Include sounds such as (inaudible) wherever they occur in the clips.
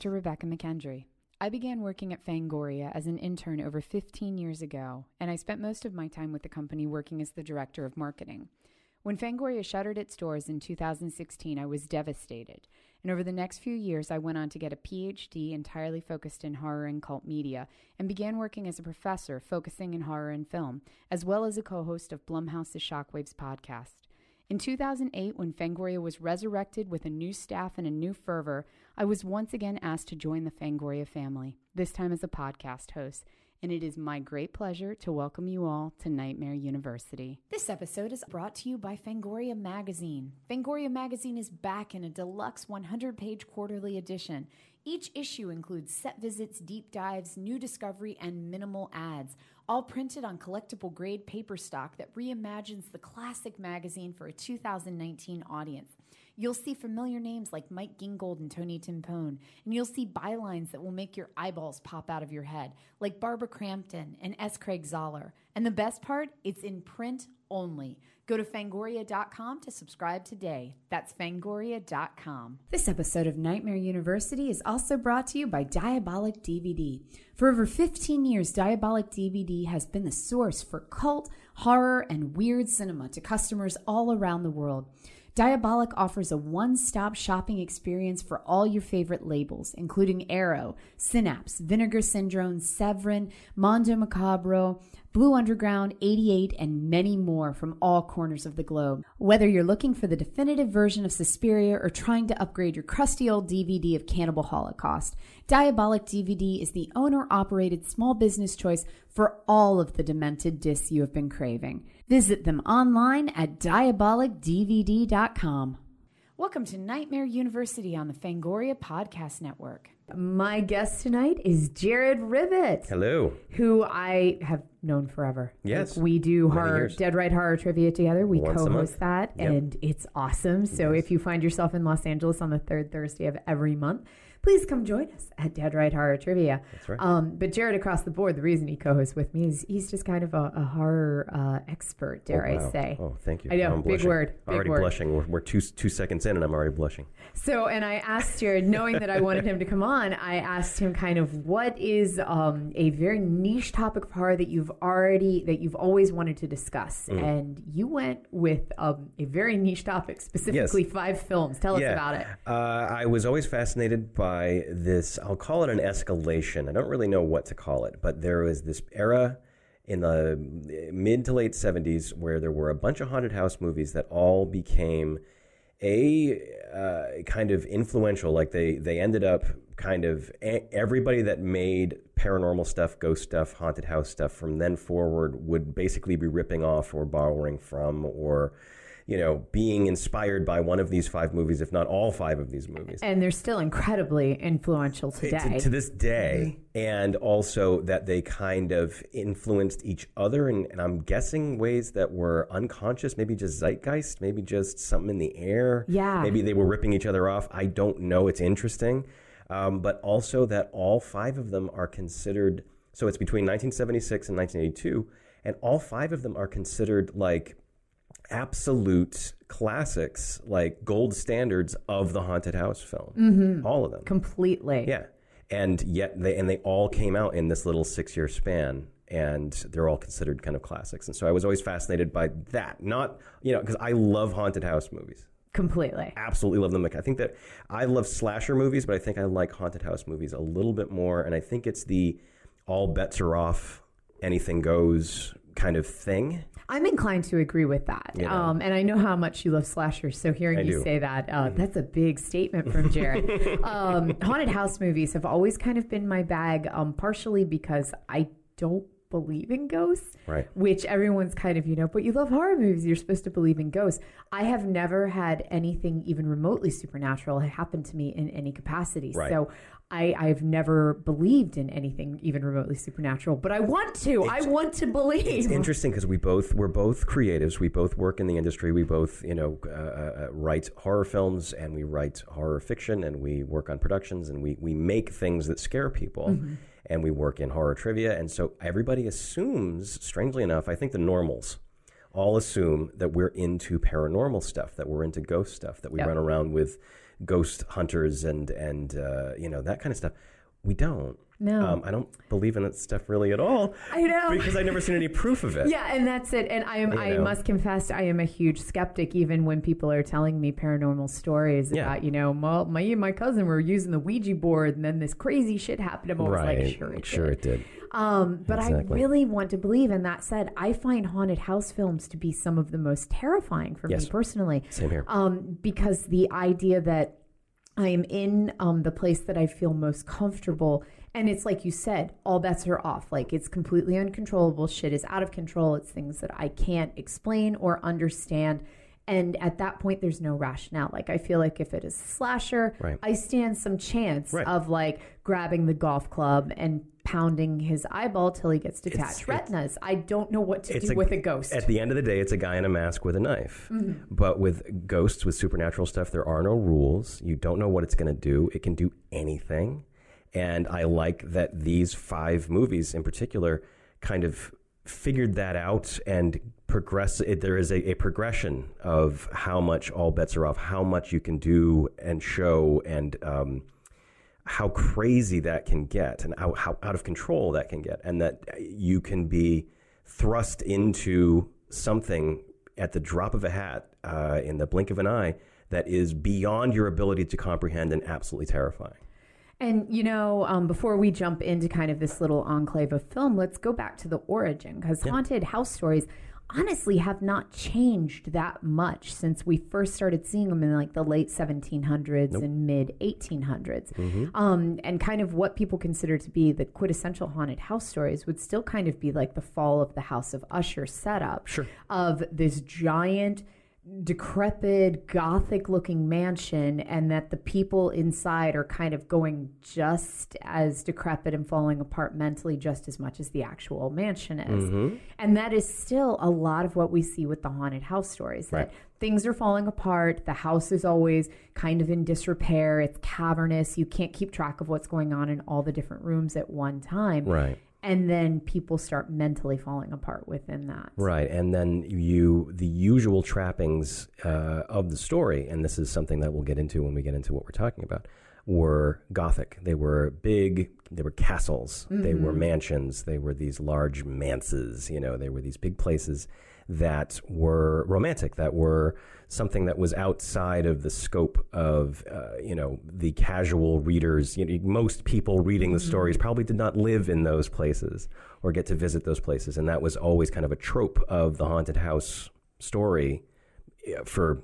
Dr. Rebekah McKendry. I began working at Fangoria as an intern over 15 years ago, and I spent most of my time with the company working as the director of marketing. When Fangoria shuttered its doors in 2016, I was devastated. And over the next few years, I went on to get a PhD entirely focused in horror and cult media and began working as a professor focusing in horror and film, as well as a co host of Blumhouse's Shockwaves podcast. In 2008, when Fangoria was resurrected with a new staff and a new fervor, I was once again asked to join the Fangoria family, this time as a podcast host and it is my great pleasure to welcome you all to Nightmare University. This episode is brought to you by Fangoria Magazine. Fangoria Magazine is back in a deluxe 100 page quarterly edition. Each issue includes set visits, deep dives, new discovery, and minimal ads, all printed on collectible grade paper stock that reimagines the classic magazine for a 2019 audience. You'll see familiar names like Mike Gingold and Tony Timpone, and you'll see bylines that will make your eyeballs pop out of your head, like Barbara Crampton and S. Craig Zahler. And the best part, it's in print only. Go to fangoria.com to subscribe today. That's fangoria.com. This episode of Nightmare University is also brought to you by Diabolic DVD. For over 15 years, Diabolic DVD has been the source for cult, horror, and weird cinema to customers all around the world. Diabolic offers a one stop shopping experience for all your favorite labels, including Arrow, Synapse, Vinegar Syndrome, Severin, Mondo Macabro, Blue Underground, 88, and many more from all corners of the globe. Whether you're looking for the definitive version of Suspiria or trying to upgrade your crusty old DVD of Cannibal Holocaust, Diabolic DVD is the owner operated small business choice for all of the demented discs you have been craving. Visit them online at diabolicdvd.com. Welcome to Nightmare University on the Fangoria Podcast Network. My guest tonight is Jared Rivet. Hello. Who I have known forever. Yes. Like, we do Many horror, years. Dead Right Horror Trivia together. We Once a co month. host that, Yep. and it's awesome. So Yes. if you find yourself in Los Angeles on the third Thursday of every month, please come join us at Dead Right Horror Trivia. That's right. Um, but Jared, across the board, the reason he co hosts with me is he's just kind of a, a horror uh, expert, dare oh, I wow. say. Oh, thank you. I know, I'm big blushing. word, big already word. blushing. We're, we're two two seconds in, and I'm already blushing. So, and I asked Jared, knowing that I wanted him to come on, I asked him kind of what is um, a very niche topic of horror that you've already that you've always wanted to discuss, Mm. and you went with um, a very niche topic, specifically five films. Tell us about it. Uh, I was always fascinated by this. I'll call it an escalation. I don't really know what to call it, but there was this era in the mid to late 70s where there were a bunch of haunted house movies that all became a uh, kind of influential like they they ended up kind of everybody that made paranormal stuff ghost stuff haunted house stuff from then forward would basically be ripping off or borrowing from or you know being inspired by one of these five movies if not all five of these movies And they're still incredibly influential today. to, to this day, and also that they kind of influenced each other, and, and I'm guessing ways that were unconscious, maybe just zeitgeist, maybe just something in the air. Yeah. Maybe they were ripping each other off. I don't know. It's interesting. Um, but also that all five of them are considered, so it's between 1976 and 1982, and all five of them are considered like absolute classics, like gold standards of the haunted house film. Mm-hmm. All of them. Completely. Yeah, and yet they and they all came out in this little six year span, and they're all considered kind of classics. And so I was always fascinated by that. Not you know because I love haunted house movies. Completely. Absolutely love them. Like, I think that I love slasher movies, but I think I like haunted house movies a little bit more. And I think it's the all bets are off, anything goes kind of thing. I'm inclined to agree with that. You know. Um, and I know how much you love slashers. So hearing I you do. say that, uh, that's a big statement from Jared. (laughs) um, haunted house movies have always kind of been my bag, um, partially because I don't believe in ghosts. Right. Which everyone's kind of, you know, but you love horror movies. You're supposed to believe in ghosts. I have never had anything even remotely supernatural happen to me in any capacity. Right. So I, I've never believed in anything even remotely supernatural, but I want to. I want to believe. It's interesting because we both we're both creatives. We both work in the industry. We both you know uh, uh, write horror films and we write horror fiction and we work on productions and we we make things that scare people. And we work in horror trivia, and so everybody assumes, strangely enough, I think the normals all assume that we're into paranormal stuff, that we're into ghost stuff, that we Yep. run around with ghost hunters and and uh, you know that kind of stuff. We don't. No. Um, I don't believe in that stuff really at all. I know. because I've never seen any proof of it. (laughs) Yeah, and that's it. And I am. You I know. must confess, I am a huge skeptic. Even when people are telling me paranormal stories Yeah. about, you know, my my, my cousin were using the Ouija board, and then this crazy shit happened. I'm always right. like, sure, it sure did. it did. Um, but Exactly. I really want to believe. And that said, I find haunted house films to be some of the most terrifying for Yes. me personally. Same here. Um, because the idea that I am in um, the place that I feel most comfortable. And it's like you said, all bets are off. Like it's completely uncontrollable. Shit is out of control. It's things that I can't explain or understand. And at that point, there's no rationale. Like I feel like if it is slasher, Right. I stand some chance Right. of like grabbing the golf club and pounding his eyeball till he gets detached it's- retinas. I don't know what to do a- with a ghost. At the end of the day, it's a guy in a mask with a knife. Mm-hmm. But with ghosts, with supernatural stuff, there are no rules. You don't know what it's going to do. It can do anything. And I like that these five movies in particular kind of figured that out and progress. It, there is a, a progression of how much all bets are off, how much you can do and show, and um, how crazy that can get, and how, how out of control that can get, and that you can be thrust into something at the drop of a hat, uh, in the blink of an eye, that is beyond your ability to comprehend and absolutely terrifying. And you know, um, before we jump into kind of this little enclave of film, let's go back to the origin because haunted house stories honestly have not changed that much since we first started seeing them in like the late 1700s and mid 1800s. Um, and kind of what people consider to be the quintessential haunted house stories would still kind of be like the fall of the House of Usher setup Sure. of this giant decrepit gothic looking mansion and that the people inside are kind of going just as decrepit and falling apart mentally just as much as the actual mansion is. Mm-hmm. And that is still a lot of what we see with the haunted house stories that things are falling apart the house is always kind of in disrepair it's cavernous you can't keep track of what's going on in all the different rooms at one time. Right. And then people start mentally falling apart within that Right, and then you the usual trappings uh, of the story, and this is something that we'll get into when we get into what we're talking about, were Gothic. They were big. They were castles. They were mansions. They were these large manses. You know, they were these big places that were romantic. That were something that was outside of the scope of uh, you know the casual readers. You know, most people reading the stories probably did not live in those places or get to visit those places, and that was always kind of a trope of the haunted house story uh, for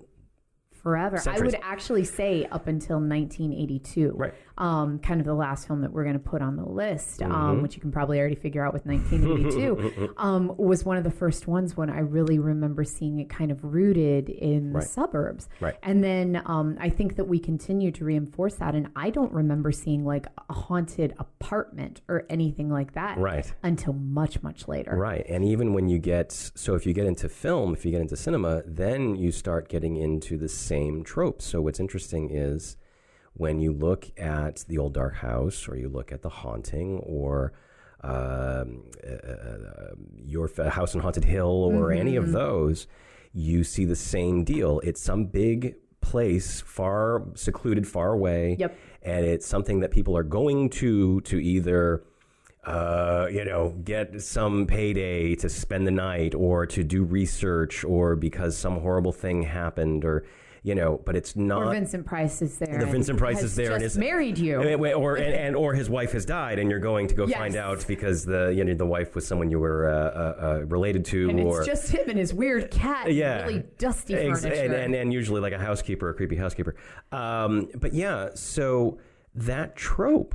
forever. I would actually say up until 1982. Right. Um, kind of the last film that we're going to put on the list, Mm-hmm. um, which you can probably already figure out with 1982, (laughs) um, was one of the first ones when I really remember seeing it kind of rooted in the suburbs. Right. And then um, I think that we continue to reinforce that. And I don't remember seeing like a haunted apartment or anything like that Right. until much, much later. Right. And even when you get, so if you get into film, if you get into cinema, then you start getting into the same tropes. So what's interesting is when you look at the old dark house or you look at the haunting or um, uh, uh, your house on haunted hill or any of those, you see the same deal. It's some big place far secluded, far away. Yep. And it's something that people are going to to either uh, you know, get some payday to spend the night or to do research or because some horrible thing happened or, you know, but it's not. Or Vincent Price is there. The Vincent Price is there and just is- married you. Or and, and or his wife has died, and you're going to go Yes. find out because the you know the wife was someone you were uh, uh, uh, related to, and or it's just him and his weird cat. and yeah, really dusty Ex- furniture. and, and and usually like a housekeeper, a creepy housekeeper. Um, but yeah, so that trope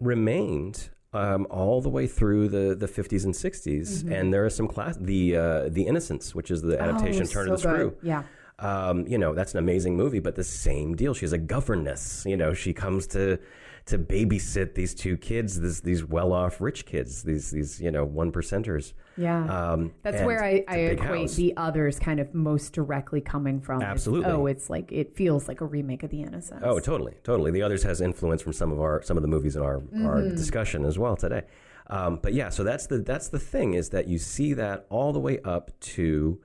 remained um, all the way through the, the 50s and 60s, and there are some class the uh, the Innocents, which is the adaptation Mm-hmm. Oh, Turn of the so Screw. good. Yeah. Um, you know, that's an amazing movie, but the same deal. She's a governess. You know, she comes to to babysit these two kids, this, these well off rich kids, these these you know one percenters. Yeah. Um, That's where I, I equate house. the others kind of most directly coming from. is, Absolutely. oh, it's like it feels like a remake of The Innocents. Oh, totally, totally. The others has influence from some of our some of the movies in our our Mm-hmm. discussion as well today. Um, but yeah, so that's the that's the thing is that you see that all the way up to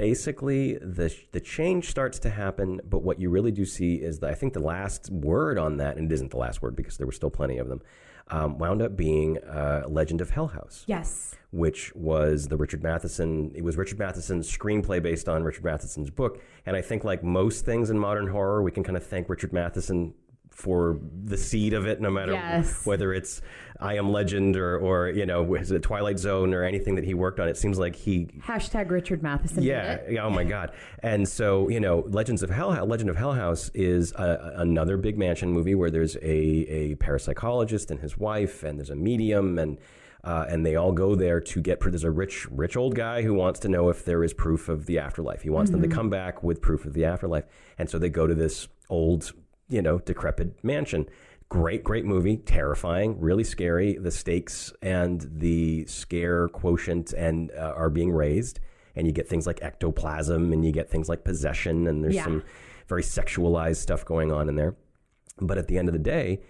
basically the the change starts to happen. But what you really do see is that I think the last word on that, and it isn't the last word because there were still plenty of them, um, wound up being uh, Legend of Hell House Yes. which was the Richard Matheson. It was Richard Matheson's screenplay based on Richard Matheson's book. And I think, like most things in modern horror, we can kind of thank Richard Matheson for the seed of it, no matter Yes. whether it's I Am Legend or, or you know, is it Twilight Zone or anything that he worked on. It seems like he Hashtag Richard Matheson. yeah. Oh my (laughs) God. And so you know, Legends of Hell, Legend of Hell House is a, another big mansion movie where there's a a parapsychologist and his wife, and there's a medium, and uh, and they all go there to get. There's a rich rich old guy who wants to know if there is proof of the afterlife. He wants them to come back with proof of the afterlife, and so they go to this old, you know, decrepit mansion. Great, great movie. Terrifying, really scary. The stakes and the scare quotient and uh, are being raised, and you get things like ectoplasm, and you get things like possession, and there's Yeah. some very sexualized stuff going on in there. But at the end of the day,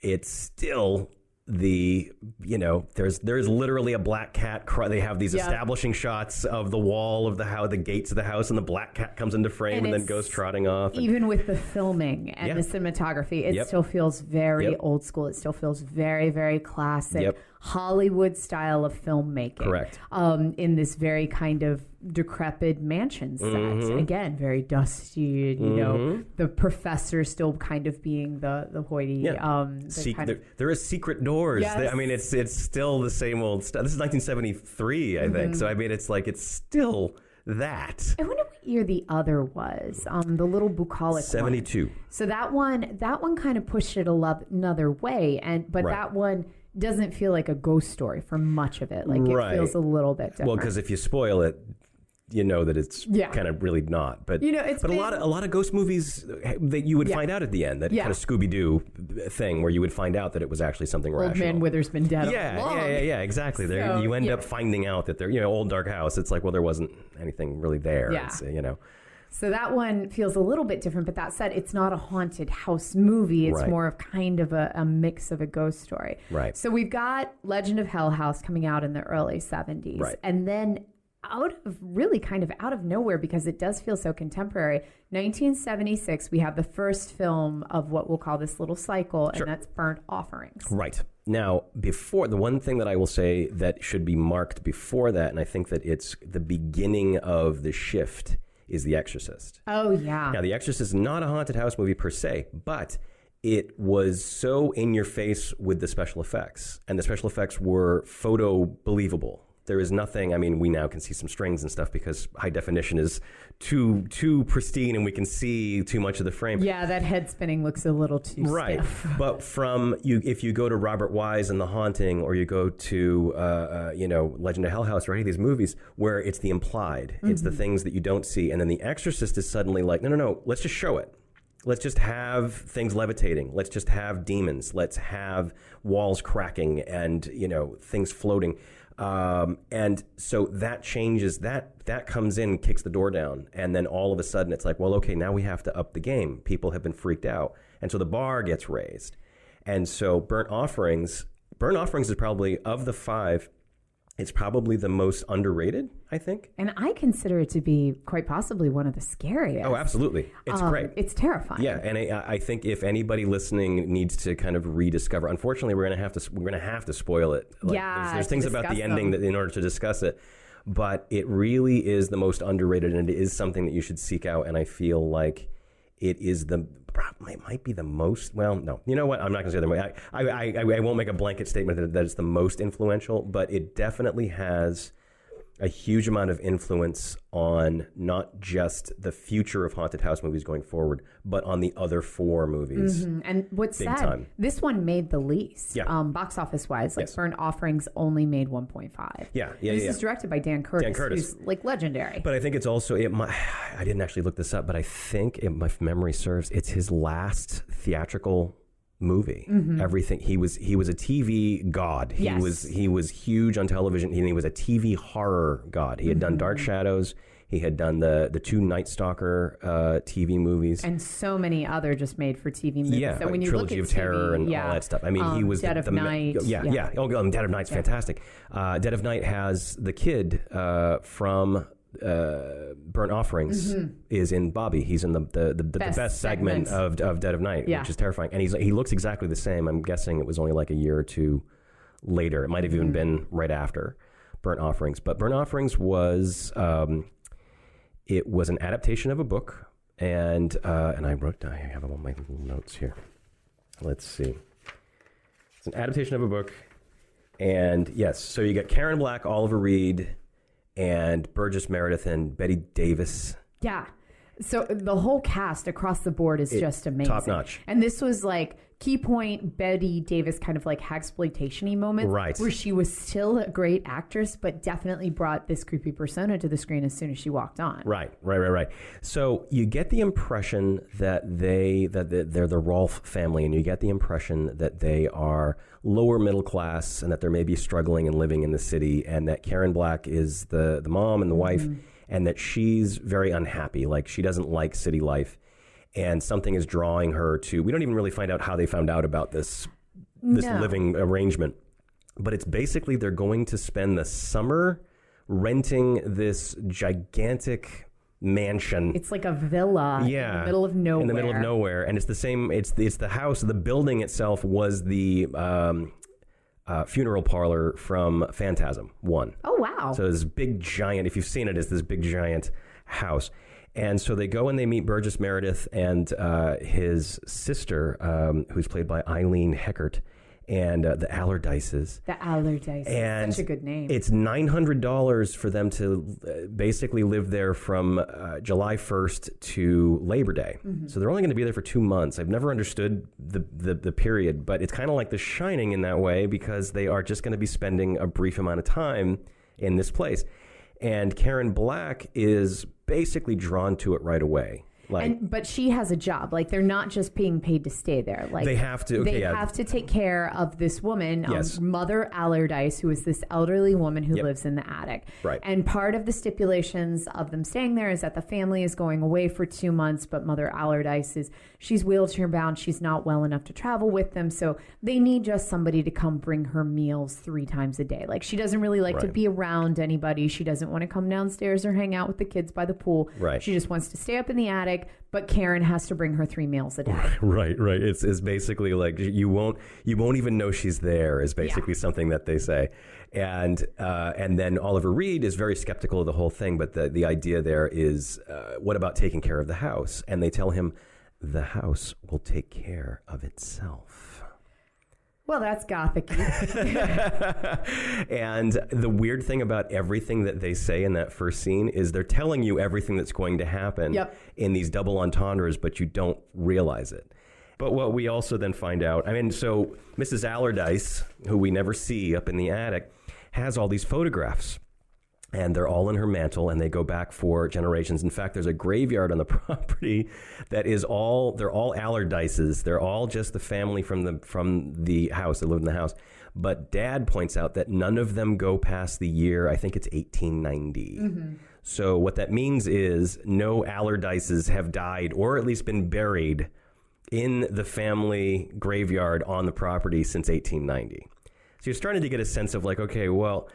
it's still the you know there's there's literally a black cat cry they have these Yeah. establishing shots of the wall of the how the gates of the house and the black cat comes into frame And and, then goes trotting off and- Even with the filming and Yeah. the cinematography, it Yep. still feels very Yep. old school. It still feels very, very classic Yep. Hollywood style of filmmaking. Correct. Um, in this very kind of decrepit mansion set. Mm-hmm. Again, very dusty. You know, the professor still kind of being the the hoity. Yeah. Um, the kind there, of, there is secret doors. Yes. They- I mean, it's it's still the same old stuff. This is 1973, I Mm-hmm. think. So I mean, it's like it's still that. I wonder what year the other was. Um, the little bucolic one. 72. So that one, that one kind of pushed it another way, and but Right. that one doesn't feel like a ghost story for much of it. Like Right. it feels a little bit different. Well, because if you spoil it, you know that it's Yeah. kind of really not. But You know, it's but a lot of a lot of ghost movies that you would Yeah. find out at the end that Yeah. kind of Scooby Doo thing where you would find out that it was actually something Old rational. Man Wither's been dead. yeah, yeah, yeah, yeah, exactly. There, you end up finding out that they're, you know, old dark house. It's like, well, there wasn't anything really there. Yeah. It's, you know, So that one feels a little bit different. But that said, it's not a haunted house movie. It's Right. more of kind of a, a mix of a ghost story. Right. So we've got Legend of Hell House coming out in the early 70s. Right. And then out of really kind of out of nowhere because it does feel so contemporary. 1976, we have the first film of what we'll call this little cycle, and that's Burnt Offerings. Right. Now, before the one thing that I will say that should be marked before that, and I think that it's the beginning of the shift, is The Exorcist. Oh yeah. Now, The Exorcist is not a haunted house movie per se, but it was so in your face with the special effects, and the special effects were photo believable. There is nothing. I mean, we now can see some strings and stuff because high definition is too too pristine, and we can see too much of the frame. Yeah, that head spinning looks a little too Right, stiff. but from you, if you go to Robert Wise and The Haunting, or you go to uh, uh, you know Legend of Hell House, or any of these movies where it's the implied, it's the things that you don't see, and then The Exorcist is suddenly like, no, no, no, let's just show it. Let's just have things levitating. Let's just have demons. Let's have walls cracking and you know things floating. Um, and so that changes that that comes in, kicks the door down, and then all of a sudden it's like, well, okay, now we have to up the game. People have been freaked out, and so the bar gets raised. And so burnt offerings, burnt offerings is probably of the five, it's probably the most underrated. I think. And I consider it to be quite possibly one of the scariest. Oh, absolutely, it's Um, great. It's terrifying. Yeah, and I, I think if anybody listening needs to kind of rediscover, unfortunately, we're gonna have to we're gonna have to spoil it. Like, Yeah, there's, there's things about the ending them. that in order to discuss it, but it really is the most underrated, and it is something that you should seek out. And I feel like it is the probably it might be the most. Well, no, you know what? I'm not gonna say that. I I, I, I won't make a blanket statement that, that it's the most influential, but it definitely has a huge amount of influence on not just the future of haunted house movies going forward, but on the other four movies. Mhm. And what's Big sad, time. this one made the least. Yeah. Um, box office wise, like Yes. Burnt Offerings only made 1.5. Yeah, yeah, this yeah. is directed by Dan Curtis, Dan Curtis. who's like legendary. But I think it's also it. Might, (sighs) I didn't actually look this up, but I think it, my memory serves. It's his last theatrical movie. Everything he was he was a TV god. He Mm-hmm. Yes. was he was huge on television. He, he was a TV horror god. He had done Mm-hmm. Dark Shadows. He had done the the two Night Stalker uh, TV movies. and so many other just made for TV movies. Yeah, so when you trilogy look of at terror TV, and yeah, all that stuff. I mean, he um, was Dead the, of the Night. yeah, yeah. Oh, um, Dead of Night's fantastic. Uh, Dead of Night has the kid uh, from uh, Burnt Offerings is in Bobby. He's in the the, the, the Best best, segment, of, of Dead of Night, Yeah. which is terrifying. And he's he looks exactly the same. I'm guessing it was only like a year or two later. It might have even been right after Burnt Offerings. But Burnt Offerings was um, it was an adaptation of a book, and uh, and I wrote I have all my notes here. Let's see. It's an adaptation of a book, and yes, so you got Karen Black, Oliver Reed, and Burgess Meredith and Bette Davis. Yeah. So the whole cast across the board is just amazing. top notch. And this was like key point Bette Davis kind of like exploitation-y moment. Right. Where she was still a great actress, but definitely brought this creepy persona to the screen as soon as she walked on. Right, right, right, right. So you get the impression that they that they- they're the Rolf family, and you get the impression that they are lower middle class, and that they're maybe struggling and living in the city, and that Karen Black is the the mom and the wife, mm-hmm. And that she's very unhappy, like she doesn't like city life, and something is drawing her to. We don't even really find out how they found out about this this No. living arrangement, but it's basically they're going to spend the summer renting this gigantic mansion It's like a villa yeah in the middle of nowhere. in the middle of nowhere and it's the same it's the, it's the house the building itself was the um, uh, funeral parlor from phantasm one Oh wow. so this big giant, if you've seen it, it's this big giant house. And so they go and they meet Burgess Meredith and uh, his sister, um, who's played by Eileen Heckart, and uh, the Allardyces. the Allardyce. And Such a good name. It's nine hundred dollars for them to uh, basically live there from uh, July first to Labor Day. Mm-hmm. So they're only going to be there for two months. I've never understood the the, the period, but it's kind of like The Shining in that way because they are just going to be spending a brief amount of time in this place. And Karen Black is basically drawn to it right away. Like and but she has a job. Like they're not just being paid to stay there. Like They have to- okay, they yeah. have to take care of this woman, um, Mother Allardyce, who is this elderly woman who Yep. lives in the attic. Right. And part of the stipulations of them staying there is that the family is going away for two months, but Mother Allardyce is she's wheelchair bound. She's not well enough to travel with them, so they need just somebody to come bring her meals three times a day. Like she doesn't really like to be around anybody. She doesn't want to come downstairs or hang out with the kids by the pool. Right. She just wants to stay up in the attic, but Karen has to bring her three meals a day. Right, right. It's is basically like you won't you won't even know she's there. Is basically something that they say, and uh, and then Oliver Reed is very skeptical of the whole thing. But the the idea there is, uh, what about taking care of the house? And they tell him, the house will take care of itself. Well, that's gothic. (laughs) and the weird thing about everything that they say in that first scene is they're telling you everything that's going to happen Yep. in these double entendres, but you don't realize it. But what we also then find out, I mean, so Mrs. Allardyce, who we never see up in the attic, has all these photographs. And they're all in her mantle, and they go back for generations. In fact, there's a graveyard on the (laughs) property that is all they're all Allardyces. They're all just the family from the from the house that lived in the house. But Dad points out that none of them go past the year. I think it's 1890. Mm-hmm. So what that means is no Allardyces have died, or at least been buried in the family graveyard on the property since 1890. So you're starting to get a sense of like, okay, well,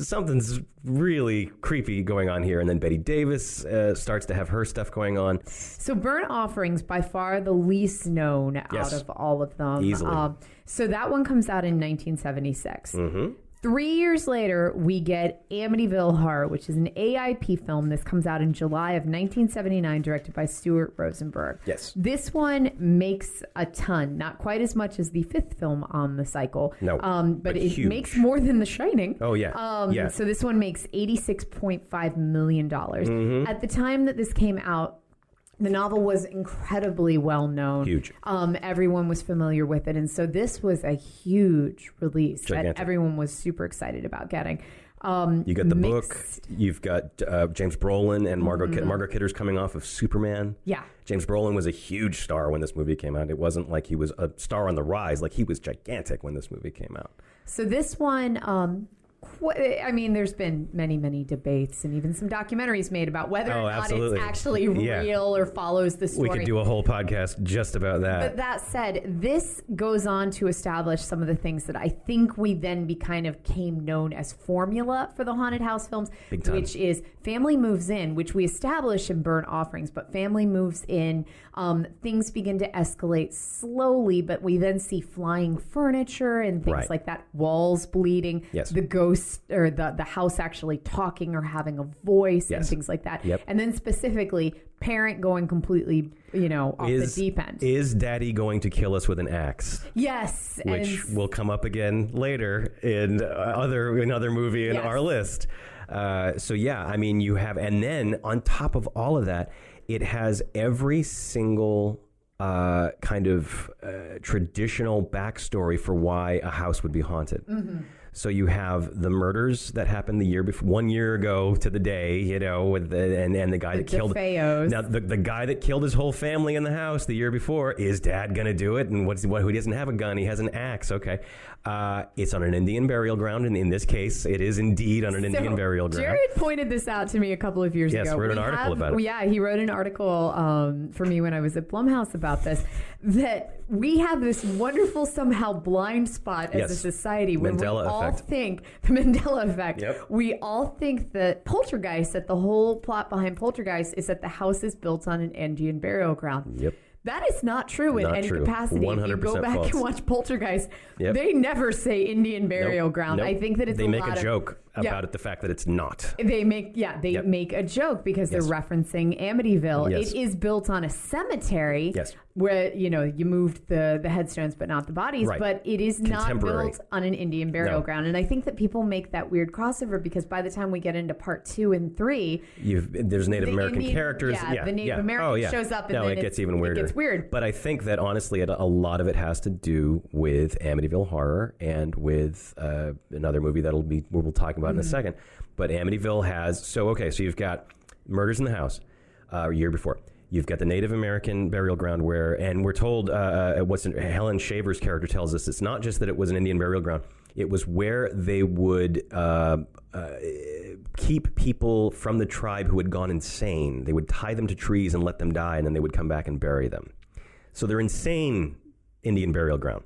something's really creepy going on here. And then Bette Davis uh, starts to have her stuff going on. so, Burnt Offerings, by far the least known Yes. out of all of them. Easily. Um, so, that one comes out in 1976. Mm-hmm. Three years later, we get Amityville Horror, which is an AIP film. This comes out in July of 1979, directed by Stuart Rosenberg. Yes. This one makes a ton, not quite as much as the fifth film on the cycle. No, um, but, but it huge. makes more than The Shining. Oh, yeah. Um, Yeah. So this one makes $86.5 million. Mm-hmm. At the time that this came out, the novel was incredibly well known. Huge. Um, everyone was familiar with it. And so this was a huge release Gigantic. that everyone was super excited about getting. Um, You got the book. You've got uh, James Brolin and Margot Kid- Margot Kidder's coming off of Superman. Yeah. James Brolin was a huge star when this movie came out. It wasn't like he was a star on the rise. Like he was gigantic when this movie came out. So this one, um, I mean, there's been many, many debates and even some documentaries made about whether Oh, or not absolutely. it's actually Yeah. real or follows the story. We could do a whole podcast just about that. But that said, this goes on to establish some of the things that I think we then be kind of came known as formula for the haunted house films, which is family moves in, which we establish in burnt offerings, but family moves in, um, things begin to escalate slowly, but we then see flying furniture and things Right. like that, walls bleeding, Yes. the ghost or the the house actually talking or having a voice and things like that, Yep. and then specifically parent going completely, you know, off is, the deep end. is daddy going to kill us with an axe? Yes, which and will come up again later in uh, other another movie in Yes. our list. Uh, so yeah, I mean, you have, and then on top of all of that, it has every single uh, kind of uh, traditional backstory for why a house would be haunted. Mm-hmm. So you have the murders that happened the year before, one year ago to the day, you know, with the, and and the guy that killed DeFeos. now the, the guy that killed his whole family in the house the year before is dad gonna do it? And what's what? Who doesn't have a gun? He has an axe. Okay, uh, it's on an Indian burial ground, and in this case, it is indeed on an So, Indian burial ground. Jared pointed this out to me a couple of years Yes, ago. wrote an We article have- about it. Yeah, he wrote an article um, for me when I was at Blumhouse about this. That we have this wonderful somehow blind spot as a Yes. society when Mandela we all effect. think (laughs) the Mandela effect. Yep. We all think that Poltergeist, that the whole plot behind Poltergeist is that the house is built on an Indian burial ground. Yep. That is not true in Not any true. capacity. If you 100% go back false. and watch Poltergeist, Yep. they never say Indian burial Nope. ground. Nope. I think that it's they a make a joke Yeah. About it, the fact that it's not. They make yeah, they Yep. make a joke because Yes. they're referencing Amityville. Yes. It is built on a cemetery. Yes. Where you know you moved the the headstones but not the bodies, Right. but it is not built on an Indian burial No. ground. And I think that people make that weird crossover because by the time we get into part two and three, You've, there's Native The American Indian- characters. yeah, the Native yeah. American oh, yeah. shows up and no, it gets even it weirder. gets weird. But I think that honestly, it, a lot of it has to do with Amityville Horror and with uh, another movie that'll be we'll talk about in a Mm-hmm. second. But Amityville has so okay. So you've got murders in the house uh, a year before. You've got the Native American burial ground where, and we're told, uh, uh, what's Helen Shaver's character tells us, it's not just that it was an Indian burial ground. It was where they would uh, uh, keep people from the tribe who had gone insane. They would tie them to trees and let them die, and then they would come back and bury them. So they're insane Indian burial ground.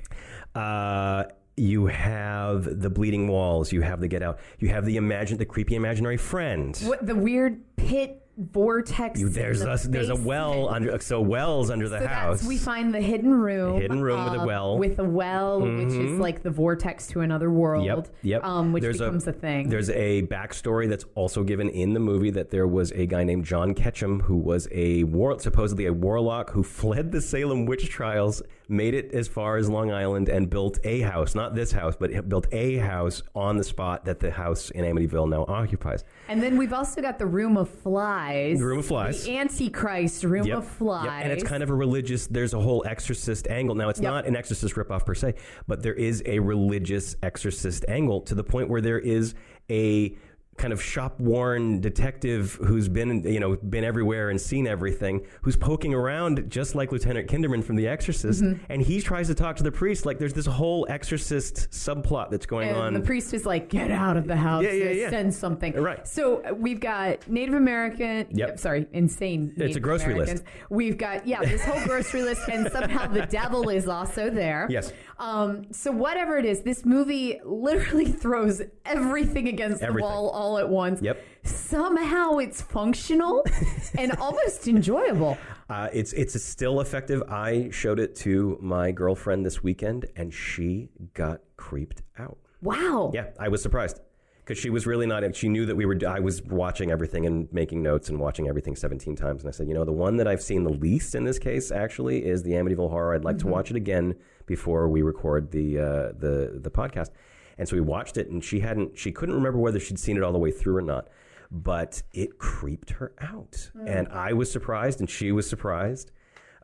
(laughs) uh, you have the bleeding walls. You have the get out. You have the imagine the creepy imaginary friend. what the weird pit vortex. You, there's the a there's a well under so wells under the So house. we find the hidden room, hidden room with a um, well. with a well, which is like the vortex to another world. Yep, yep. Um, which There's becomes a, thing. There's a backstory that's also given in the movie that there was a guy named John Ketchum who was a war, supposedly a warlock who (laughs) fled the Salem witch trials, made it as far as Long Island, and built a house, not this house, but built a house on the spot that the house in Amityville now occupies. And then we've also got the Room of Flies. The Room of Flies. The Antichrist Room Yep. of Flies. Yep. And it's kind of a religious, there's a whole exorcist angle. Now, it's Yep. not an exorcist ripoff per se, but there is a religious exorcist angle to the point where there is a kind of shop worn detective who's been you know been everywhere and seen everything who's poking around just like lieutenant kinderman from the exorcist Mm-hmm. and he tries to talk to the priest like there's this whole exorcist subplot that's going and on the priest is like, "Get out of the house! Yeah, yeah, yeah. Send something." Right. So uh, we've got Native American. Yep. Sorry, insane. It's a Native grocery list. We've got yeah, this whole grocery list, and somehow the devil is also there. Yes. Um. So whatever it is, this movie literally (laughs) throws everything against the Everything. wall all at once. Yep. Somehow it's functional (laughs) and almost enjoyable. Uh, it's it's still effective. I showed it to my girlfriend this weekend, and she got creeped out. Wow. Yeah, I was surprised because she was really not. She knew that we were. I was watching everything and making notes and watching everything 17 times. And I said, you know, the one that I've seen the least in this case actually is the Amityville Horror. I'd like to watch it again before we record the uh, the the podcast. And so we watched it, and she hadn't. She couldn't remember whether she'd seen it all the way through or not. But it creeped her out, hmm. and I was surprised, and she was surprised.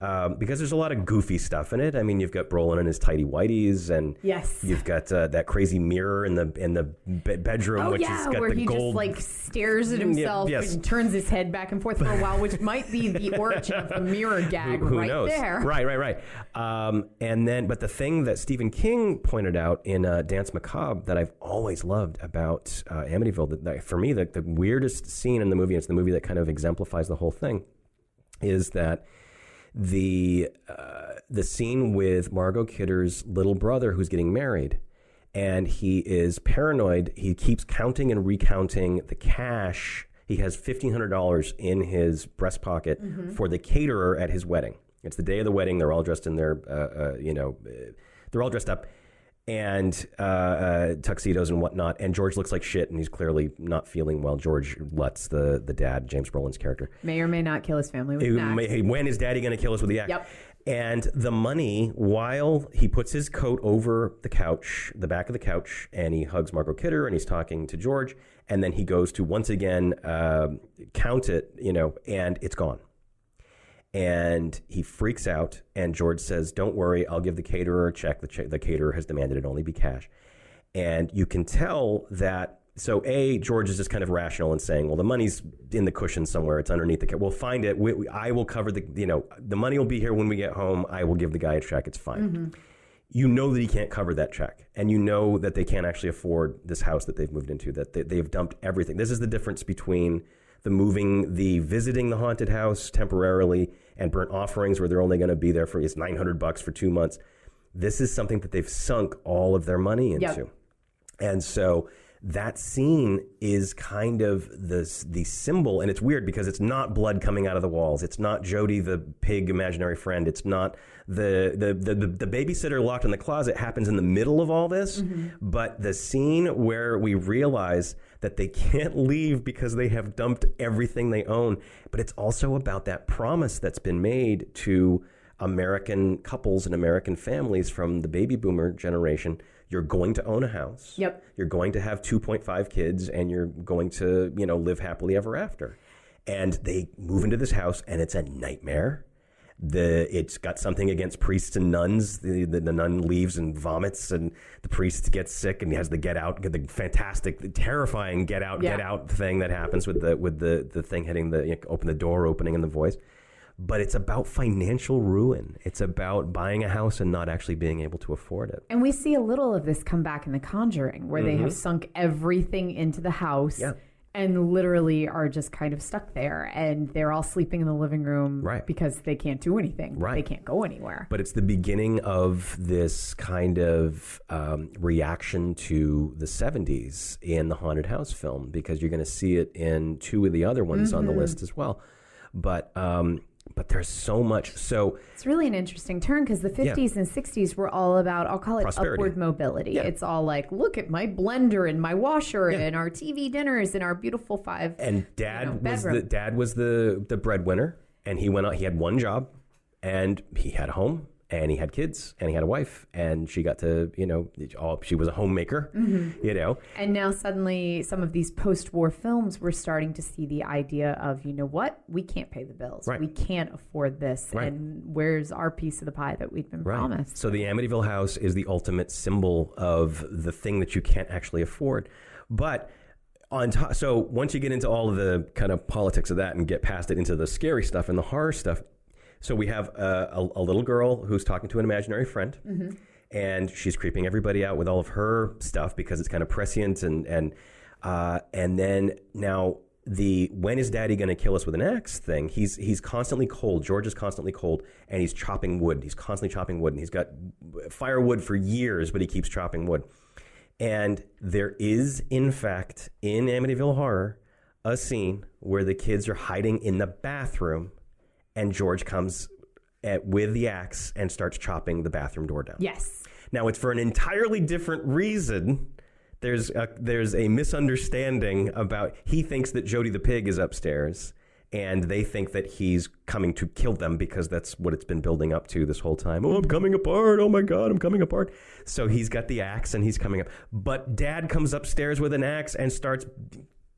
Um, because there's a lot of goofy stuff in it. I mean, you've got Brolin and his tidy whities, and Yes. you've got uh, that crazy mirror in the in the be- bedroom, Oh which yeah, has got where the he gold. just like stares at himself yes. and turns his head back and forth for a while, which might be the (laughs) origin of the mirror gag who right knows? there. Right, right, right. Um, and then, but the thing that Stephen King pointed out in uh, Danse Macabre that I've always loved about uh, Amityville, that, that for me, the, the weirdest scene in the movie, and it's the movie that kind of exemplifies the whole thing, is that the uh, the scene with Margot Kidder's little brother who's getting married, and he is paranoid. He keeps counting and recounting the cash. He has fifteen hundred dollars in his breast pocket for the caterer at his wedding. It's the day of the wedding. They're all dressed in their, uh, uh, you know, uh, they're all dressed up and uh, uh, tuxedos and whatnot. And George looks like shit, and he's clearly not feeling well. George Lutz, the the dad, James Brolin's character. May or may not kill his family with an axe. may- when is daddy going to kill us with the axe? Yep. And the money, while he puts his coat over the couch, the back of the couch, and he hugs Margot Kidder and he's talking to George, and then he goes to once again uh, count it, you know, and it's gone. And he freaks out, and George says, Don't worry, I'll give the caterer a check. The, ch- the caterer has demanded it only be cash. And you can tell that. So, A, George is just kind of rational and saying, well, the money's in the cushion somewhere. It's underneath the. Ca- we'll find it. We, we, I will cover the. You know, the money will be here when we get home. I will give the guy a check. It's fine. Mm-hmm. You know that he can't cover that check, and you know that they can't actually afford this house that they've moved into. That they, they've dumped everything. This is the difference between the moving, the visiting the haunted house temporarily, and burnt offerings, where they're only going to be there for is nine hundred bucks for two months. This is something that they've sunk all of their money into. Yep. And so that scene is kind of the the symbol, and it's weird because it's not blood coming out of the walls. It's not Jody the pig imaginary friend. It's not the the the, the, the babysitter locked in the closet happens in the middle of all this. Mm-hmm. But the scene where we realize that they (laughs) can't leave because they have dumped everything they own. But it's also about that promise that's been made to American couples and American families from the baby boomer generation. You're going to own a house. Yep. You're going to have 2.5 kids and you're going to, you know, live happily ever after. And they move into this house and it's a nightmare. The it's got something against priests and nuns. The, the, the nun leaves and vomits, and the priest gets sick, and he has the get out, the fantastic, the terrifying get out, get out thing that happens with the with the the thing hitting the you know, open the door opening and the voice. But it's about financial ruin. It's about buying a house and not actually being able to afford it. And we see a little of this come back in The Conjuring, where they have sunk everything into the house Mm-hmm. Yeah. And literally are just kind of stuck there. And they're all sleeping in the living room Right. because they can't do anything. Right. They can't go anywhere. But it's the beginning of this kind of um, reaction to the 70s in the Haunted House film because you're going to see it in two of the other ones on the list as well. But um, but there's so much. So It's really an interesting turn because the 50s and 60s were all about, I'll call it Prosperity. upward mobility. Yeah. It's all like, look at my blender and my washer Yeah. and our TV dinners and our beautiful five. and dad know, was the dad was the the breadwinner, and he went out. He had one job, and he had a home, and he had kids, and he had a wife, and she got to you know, all, she was a homemaker, Mm-hmm. you know, And now suddenly, some of these post-war films, we're starting to see the idea of, you know what, we can't pay the bills, Right. we can't afford this, Right. and where's our piece of the pie that we've been promised? So the Amityville house is the ultimate symbol of the thing that you can't actually afford. But on top, so once you get into all of the kind of politics of that and get past it into the scary stuff and the horror stuff, so we have a, a, a little girl who's talking to an imaginary friend. And she's creeping everybody out with all of her stuff because it's kind of prescient and and uh, and then now the when is daddy going to kill us with an axe thing he's he's constantly cold george is constantly cold and he's chopping wood he's constantly chopping wood and he's got firewood for years but he keeps chopping wood and there is in fact in amityville horror a scene where the kids are hiding in the bathroom and george comes at, with the axe and starts chopping the bathroom door down Yes. now it's for an entirely different reason. There's a, there's a misunderstanding about he thinks that Jody the pig is upstairs, and they think that he's coming to kill them because that's what it's been building up to this whole time. Oh, I'm coming apart. Oh my God, I'm coming apart. So he's got the axe and he's coming up. But Dad comes upstairs with an axe and starts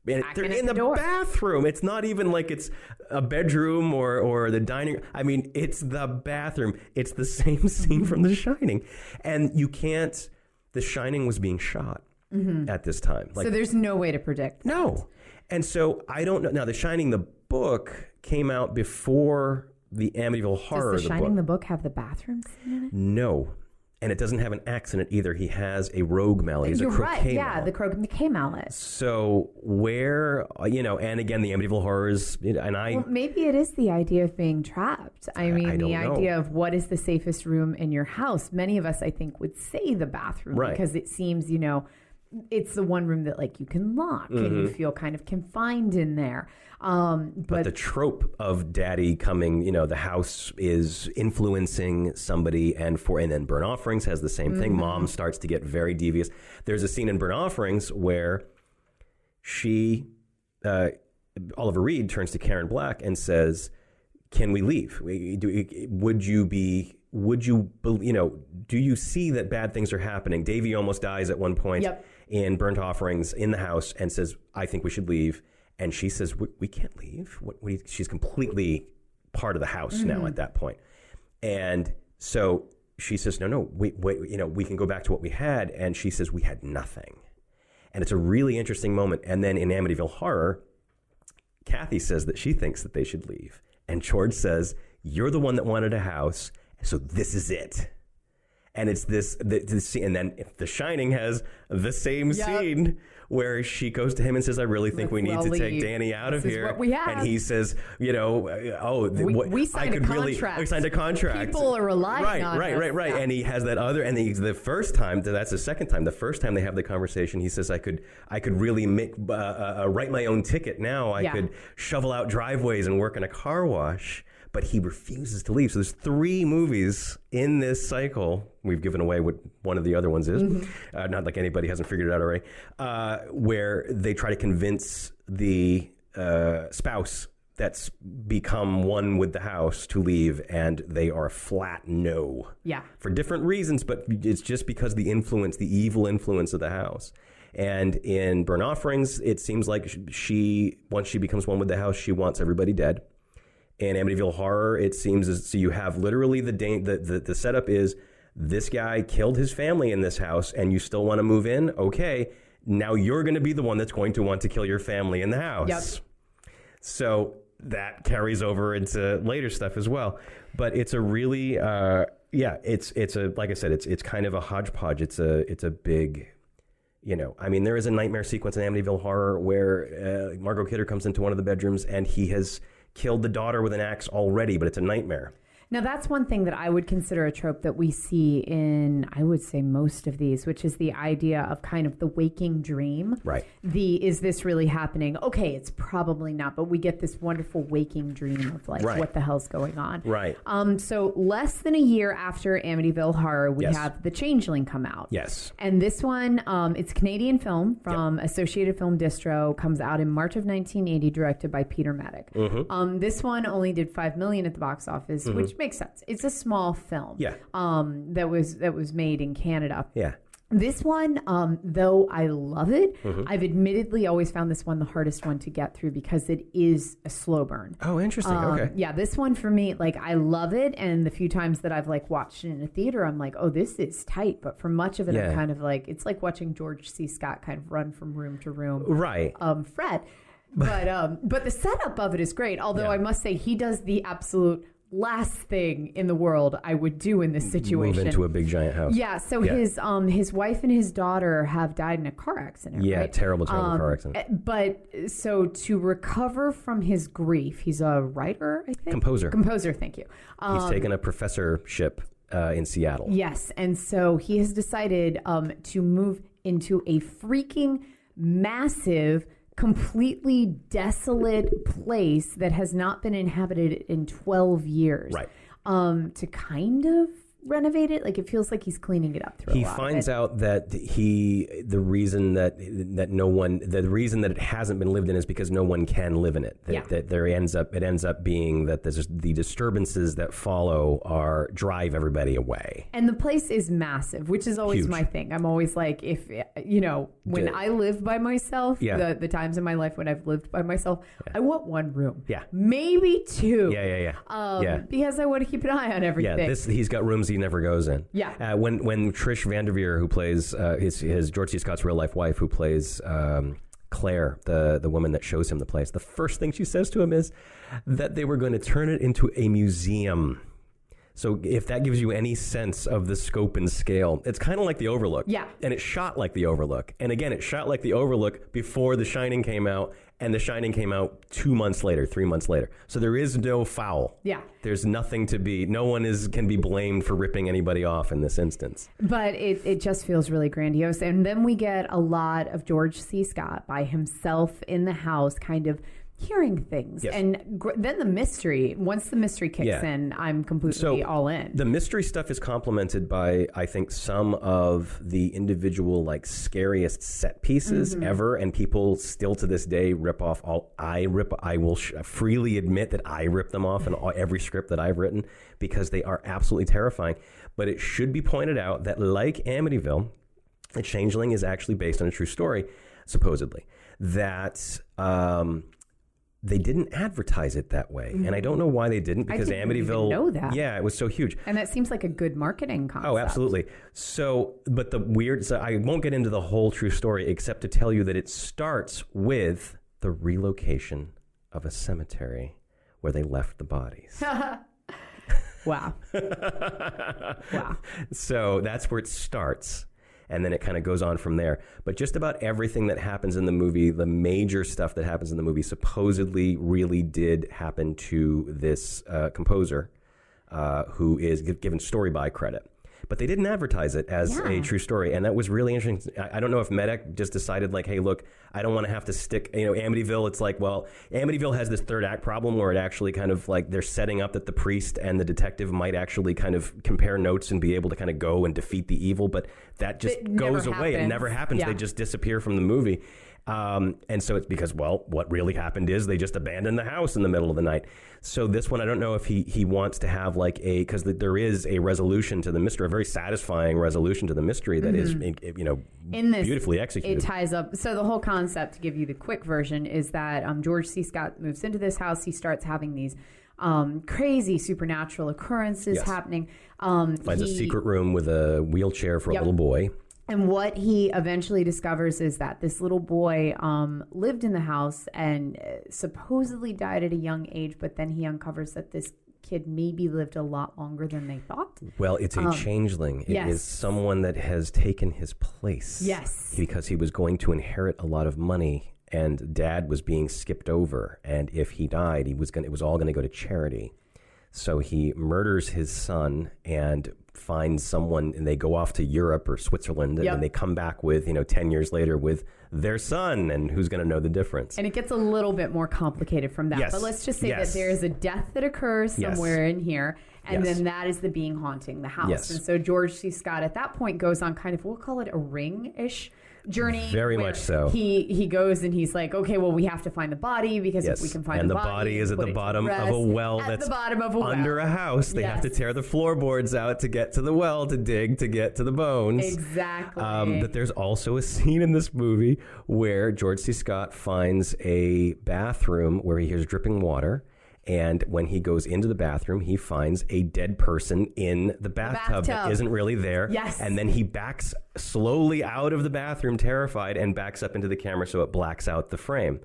And they're in the door. bathroom. It's not even like it's a bedroom or, or the dining. I mean, it's the bathroom. It's the (laughs) same scene from The Shining, and you can't. The Shining was being shot mm-hmm. at this time. Like so there's no way to predict. no. And so I don't know. Now, The Shining, the book, came out before the Amityville Horror. Does The the Shining, book. the book, have the bathroom scene in it? No. And it doesn't have an accent either. He has a roque mallet. He's You're a right. croquet Yeah, mallet. the croquet mallet. So where, uh, you know, and again, the Amityville Horrors, and I, Well, maybe it is the idea of being trapped. I mean, I the know. idea of what is the safest room in your house. Many of us, I think, would say the bathroom Right. because it seems, you know, it's the one room that like you can lock and you feel kind of confined in there. Um, but but the trope of daddy coming, you know, the house is influencing somebody, and for and then Burnt Offerings has the same thing. Mom starts to get very devious. There's a scene in Burnt Offerings where she, uh, Oliver Reed, turns to Karen Black and says, "Can we leave? Do- Would you be?" Would you, you know, do you see that bad things are happening? Davy almost dies at one point Yep. In Burnt Offerings in the house and says, I think we should leave. And she says, We, we can't leave. What, what do you, she's completely part of the house now mm-hmm. at that point. And so she says, No, no, we, we, you know, we can go back to what we had. And she says, We had nothing. And it's a really interesting moment. And then in Amityville Horror, Kathy says that she thinks that they should leave. And George says, You're the one that wanted a house, so this is it. And it's this, the, the scene, and then The Shining has the same Yep. scene where she goes to him and says, "I really think we need Let's to well take. Danny out of This is here." what we have. And he says, "You know, uh, oh, We- what, we I signed a could really, contract. we signed a contract. People are relying right, on right, us. right, right, Yeah. And he has that other, and the, the first time, that's the second time. The first time they have the conversation, he says, "I could, I could really make, uh, uh, uh, write my own ticket now. I Yeah. could shovel out driveways and work in a car wash." But he refuses to leave. So there's three movies in this cycle. We've given away what one of the other ones is. Mm-hmm. Uh, not like anybody hasn't figured it out already. Uh, where they try to convince the uh, spouse that's become one with the house to leave, and they are flat no yeah. for different reasons, but it's just because the influence, the evil influence of the house. And in Burnt Offerings, it seems like she, once she becomes one with the house, she wants everybody dead. In Amityville Horror, it seems as so you have literally the, da- the the the setup is this guy killed his family in this house, and you still want to move in. Okay, now you're going to be the one that's going to want to kill your family in the house. Yep. So that carries over into later stuff as well. But it's a really, uh, yeah, it's it's a like I said, it's it's kind of a hodgepodge. It's a it's a big, you know, I mean, there is a nightmare sequence in Amityville Horror where uh, Margot Kidder comes into one of the bedrooms and he has killed the daughter with an axe already, but it's a nightmare. Now, that's one thing that I would consider a trope that we see in, I would say, most of these, which is the idea of kind of the waking dream. Right. The is this really happening? Okay, it's probably not, but we get this wonderful waking dream of like, Right. what the hell's going on? Right. Um, so, less than a year after Amityville Horror, we Yes. have The Changeling come out. Yes. And this one, um, it's a Canadian film from Associated Film Distro, comes out in March of 1980, directed by Peter Medak. Mm-hmm. Um, this one only did five million at the box office, which makes sense. It's a small film. Yeah. Um, that was that was made in Canada. Yeah. This one, um, though I love it, Mm-hmm. I've admittedly always found this one the hardest one to get through because it is a slow burn. Oh, interesting. Um, okay. Yeah, this one for me, like I love it, and the few times that I've like watched it in a theater, I'm like, oh, this is tight. But for much of it, Yeah. I'm kind of like, it's like watching George C. Scott kind of run from room to room, Right. um, fret. (laughs) But um, but the setup of it is great. Although Yeah. I must say, he does the absolute last thing in the world I would do in this situation. Move into a big giant house. Yeah, so Yeah. his um his wife and his daughter have died in a car accident. Yeah, right? terrible, terrible Um, car accident. eh, But so to recover from his grief, he's a writer, I think. Composer. Composer, thank you. Um, He's taken a professorship uh, in Seattle. yes, and so he has decided um, to move into a freaking massive, completely desolate place that has not been inhabited in twelve years. Right. Um, to kind of renovated. Like it feels like he's cleaning it up through. he a lot finds it. out that he the reason that that no one the reason that it hasn't been lived in is because no one can live in it that, Yeah. that there ends up it ends up being that there's the disturbances that follow are drive everybody away And the place is massive, which is always Huge. my thing. I'm always like, if you know, when Yeah. I live by myself, Yeah. the, the times in my life when I've lived by myself, I want one room. Yeah. Maybe two. yeah yeah yeah Um, yeah Because I want to keep an eye on everything. Yeah, this he's got rooms he never goes in. Yeah. Uh, when when Trish Van Devere, who plays uh, his his George C. Scott's real life wife, who plays um, Claire, the the woman that shows him the place, the first thing she says to him is that they were going to turn it into a museum. So if that gives you any sense of the scope and scale, it's kind of like The Overlook. Yeah. And it shot like The Overlook. And again, it shot like The Overlook before The Shining came out, and The Shining came out two months later, three months later. So there is no foul. Yeah. There's nothing to be. No one is can be blamed for ripping anybody off in this instance. But it, it just feels really grandiose. And then we get a lot of George C. Scott by himself in the house, kind of hearing things. Yes. And gr- then the mystery, once the mystery kicks Yeah. in, I'm completely So all in. The mystery stuff is complemented by, I think, some of the individual like scariest set pieces Mm-hmm. ever, and people still to this day rip off all. I rip. I will sh- freely admit that I rip them off in all, every script that I've written because they are absolutely terrifying. But it should be pointed out that, like Amityville, The Changeling is actually based on a true story, supposedly. That um, they didn't advertise it that way, and I don't know why they didn't because Amityville. know that. Yeah, it was so huge. and that seems like a good marketing concept. Oh, absolutely. So, but the weird, so I won't get into the whole true story except to tell you that it starts with the relocation of a cemetery where they left the bodies. (laughs) Wow. (laughs) wow. so that's where it starts. And then it kind of goes on from there. But just about everything that happens in the movie, the major stuff that happens in the movie, supposedly really did happen to this uh, composer uh, who is given story by credit. But they didn't advertise it as a true story, and that was really interesting. I, I don't know if Medak just decided, like, hey, look, I don't want to have to stick. You know, Amityville. It's like, well, Amityville has this third act problem where it actually kind of like they're setting up that the priest and the detective might actually kind of compare notes and be able to kind of go and defeat the evil, but that just It goes away. It never happens. Yeah. They just disappear from the movie. Um, and so it's because, well, what really happened is they just abandoned the house in the middle of the night. So this one, I don't know if he, he wants to have like a, because there is a resolution to the mystery, a very satisfying resolution to the mystery that is, you know, Mm-hmm. In this, beautifully executed. It ties up. So the whole concept, to give you the quick version, is that um, George C. Scott moves into this house. He starts having these um, crazy supernatural occurrences Yes. happening. Um, Finds a secret room with a wheelchair for Yep. a little boy. And what he eventually discovers is that this little boy um, lived in the house and uh, supposedly died at a young age, but then he uncovers that this kid maybe lived a lot longer than they thought. Well, it's a changeling. It is Um, yes. someone that has taken his place. Yes. Because he was going to inherit a lot of money and dad was being skipped over and if he died, he was going it was all going to go to charity. So he murders his son and finds someone and they go off to Europe or Switzerland and Yep. then they come back with, you know, 10 years later with their son and who's going to know the difference. And it gets a little bit more complicated from that. Yes. But let's just say Yes. that there is a death that occurs Yes. somewhere in here. And Yes. then that is the being haunting the house. Yes. And so George C. Scott at that point goes on kind of, we'll call it a ring ish journey. Very much so. He he goes and he's like, okay, well, we have to find the body because Yes. if we can find the body. and the, the body is at the bottom of a well at that's the bottom of a well. under a house. They have to tear the floorboards out to get to the well to dig to get to the bones. Exactly. Um, but there's also a scene in this movie where George C. Scott finds a bathroom where he hears dripping water. And when he goes into the bathroom, he finds a dead person in the bathtub, that bathtub. isn't really there. Yes. And then he backs slowly out of the bathroom, terrified, and backs up into the camera so it blacks out the frame.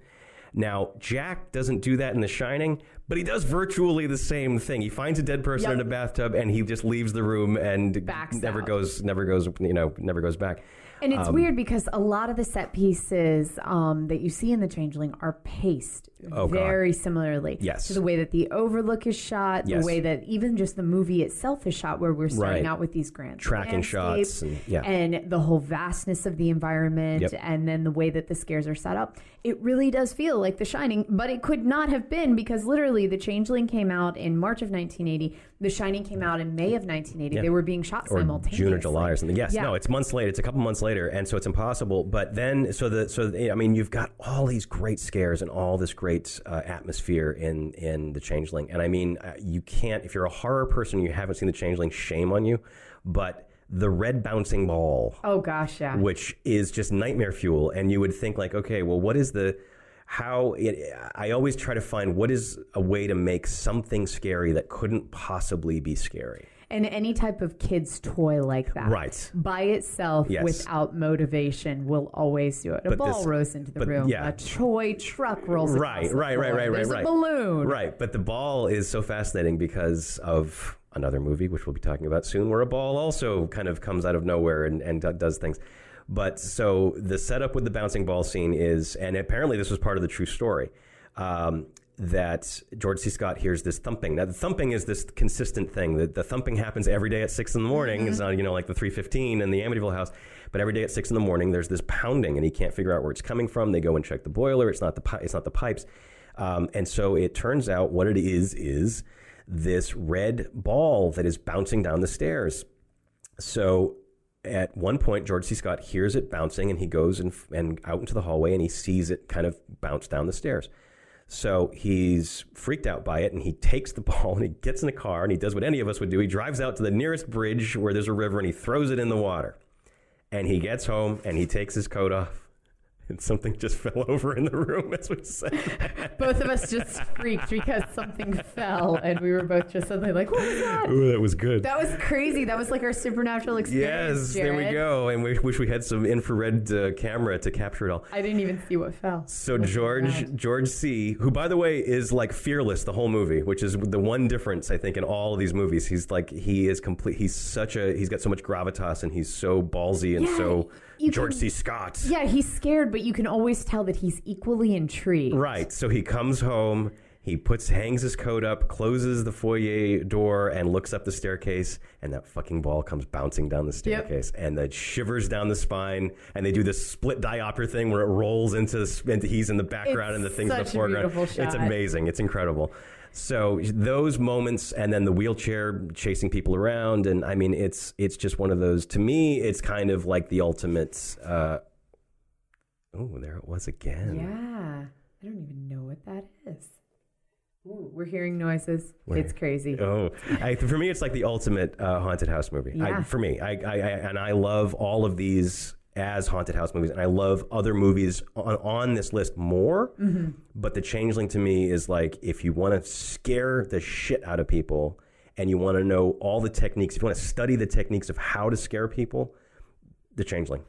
Now, Jack doesn't do that in The Shining, but he does virtually the same thing. He finds a dead person Yep. in a bathtub, and he just leaves the room and Backs never out. goes, never goes, you know, never goes back. And Um, it's weird because a lot of the set pieces um, that you see in The Changeling are paced Oh, God. very similarly Yes. to the way that the Overlook is shot, Yes. the way that even just the movie itself is shot, where we're starting Right. out with these grand Tracking shots and- yeah. and the whole vastness of the environment, Yep. and then the way that the scares are set up. It really does feel like The Shining, but it could not have been because literally The Changeling came out in March of 1980. The Shining came out in May of 1980. Yeah. They were being shot or simultaneously. June or July or something. Yes, Yeah. no, it's months later. It's a couple months later, and so it's impossible. But then, so the so the, I mean, you've got all these great scares and all this great uh, atmosphere in in the Changeling, and I mean, uh, you can't if you're a horror person, you haven't seen the Changeling, shame on you, but. The red bouncing ball, Oh gosh, yeah. which is just nightmare fuel, and you would think like, okay, well, what is the how it, I always try to find what is a way to make something scary that couldn't possibly be scary. And any type of kid's toy like that, Right. by itself, Yes. without motivation, will always do it. A But ball this- rolls into the room. yeah. A toy truck rolls across Right, right, right, right, right, There's right. A balloon. Right, but the ball is so fascinating because of another movie, which we'll be talking about soon, where a ball also kind of comes out of nowhere and, and does things. But so the setup with the bouncing ball scene is, and apparently this was part of the true story, um, that George C. Scott hears this thumping. Now, the thumping is this consistent thing. The, the thumping happens every day at six in the morning. It's not, you know, like the 315 in the Amityville house, but every day at six in the morning, there's this pounding, and he can't figure out where it's coming from. They go and check the boiler. It's not the it's not the pipes. Um, and so it turns out what it is is this red ball that is bouncing down the stairs. So at one point, George C. Scott hears it bouncing, and he goes and, and out into the hallway, and he sees it kind of bounce down the stairs. So he's freaked out by it, and he takes the (laughs) ball and he gets in a car and he does what any of us would do. He drives out to the nearest bridge where there's a river and he throws it in the water. And he gets home and he takes his coat off, and something just (laughs) fell over in the room as we said. that. Both of us just freaked because something fell, and we were both just suddenly like, "What was that?" Ooh, that was good. That was crazy. That was like our supernatural experience. Yes, there we go. And we wish we had some infrared uh, camera to capture it all. I didn't even see what fell. So Look at George. George C, who by the way is like fearless the whole movie, which is the one difference I think in all of these movies. He's like he is complete. He's such a he's got so much gravitas and he's so ballsy and Yeah, so you George can- C. Scott. Yeah, he's scared, but you can always tell that he's equally intrigued. Right. So he comes home. He puts hangs his coat up, closes the foyer door, and looks up the staircase. And that fucking ball comes bouncing down the staircase, and it shivers down the spine. And they do this split diopter thing where it rolls into, the, into he's in the background It's and the things in the such a foreground. beautiful It's shot. amazing. It's incredible. So those moments, and then the wheelchair chasing people around, and I mean, it's it's just one of those. To me, it's kind of like the ultimate. Uh, oh, there it was again. Yeah. I don't even know what that is. Ooh, we're hearing noises. It's crazy. Oh, I, for me, it's like the ultimate uh, haunted house movie. I, Yeah. for me, I, I, I and I love all of these as haunted house movies, and I love other movies on, on this list more. Mm-hmm. But The Changeling to me is like if you want to scare the shit out of people, and you want to know all the techniques, if you want to study the techniques of how to scare people, The Changeling.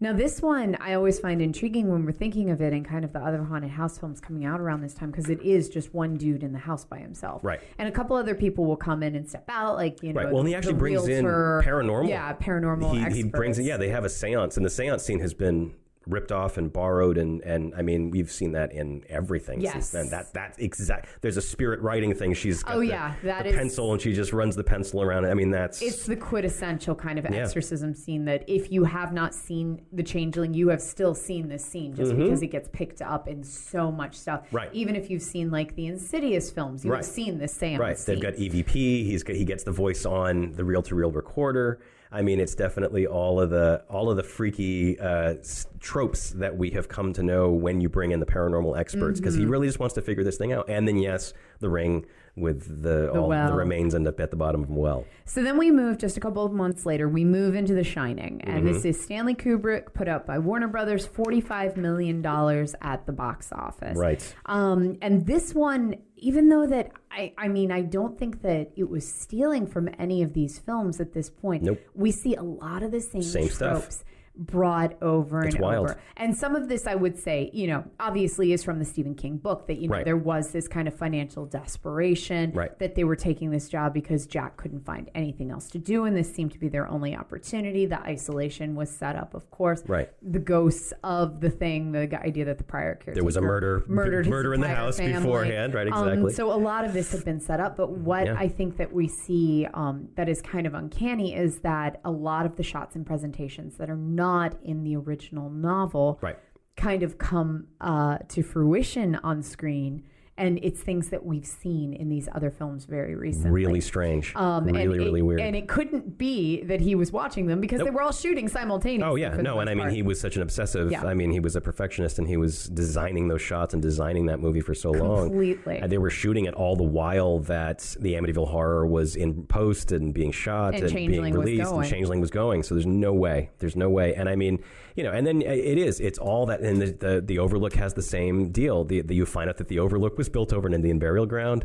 Now, this one I always find intriguing when we're thinking of it and kind of the other haunted house films coming out around this time because it is just one dude in the house by himself. Right. And a couple other people will come in and step out, like, you know, Right. Well, and he actually brings in realtor. paranormal. Yeah, paranormal. he, he brings in. Yeah, they have a séance, and the séance scene has been ripped off and borrowed, and and I mean we've seen that in everything since then. That that exact. There's a spirit writing thing. She's got Oh, the, yeah, that the is- pencil, and she just runs the pencil around it. I mean that's It's the quintessential kind of Yeah. exorcism scene that if you have not seen The Changeling, you have still seen this scene just because it gets picked up in so much stuff. Mm-hmm. Right. Even if you've seen like the Insidious films, you Right. seen this seance right. scene. They've got EVP. He's got, he gets the voice on the reel to reel recorder. I mean, it's definitely all of the all of the freaky uh, tropes that we have come to know when you bring in the paranormal experts because Mm-hmm. he really just wants to figure this thing out. And then yes, the ring with the all well. the remains end up at the bottom of a well. So then we move just a couple of months later. We move into The Shining, and Mm-hmm. this is Stanley Kubrick, put up by Warner Brothers, forty-five million dollars at the box office. Right. Um, and this one, even though that I, I mean, I don't think that it was stealing from any of these films at this point. Nope. We see a lot of the same, Same stuff. Brought over It's and wild. over. And some of this, I would say, you know, obviously is from the Stephen King book that you know Right. there was this kind of financial desperation Right. that they were taking this job because Jack couldn't find anything else to do, and this seemed to be their only opportunity. The isolation was set up, of course. Right. The ghosts of the thing, the idea that the prior caretaker There was a murder- murdered his murder in the house family. beforehand, right, Um, exactly. so a lot of this had been set up, but what Yeah. I think that we see um, that is kind of uncanny is that a lot of the shots and presentations that are not in the original novel Right. kind of come uh, to fruition on screen. And it's things that we've seen in these other films very recently. Really strange. Um, really, and really it, weird. And it couldn't be that he was watching them because they were all shooting simultaneously. Oh yeah, no, and I mean part. he was such an obsessive. Yeah. I mean he was a perfectionist, and he was designing those shots and designing that movie for so long. Completely. And they were shooting it all the while that the Amityville Horror was in post and being shot And and, being released, and Changeling was going. So there's no way. There's no way. And I mean, you know, and then it is. It's all that. And the the, the Overlook has the same deal. The, the you find out that the Overlook was built over an Indian burial ground.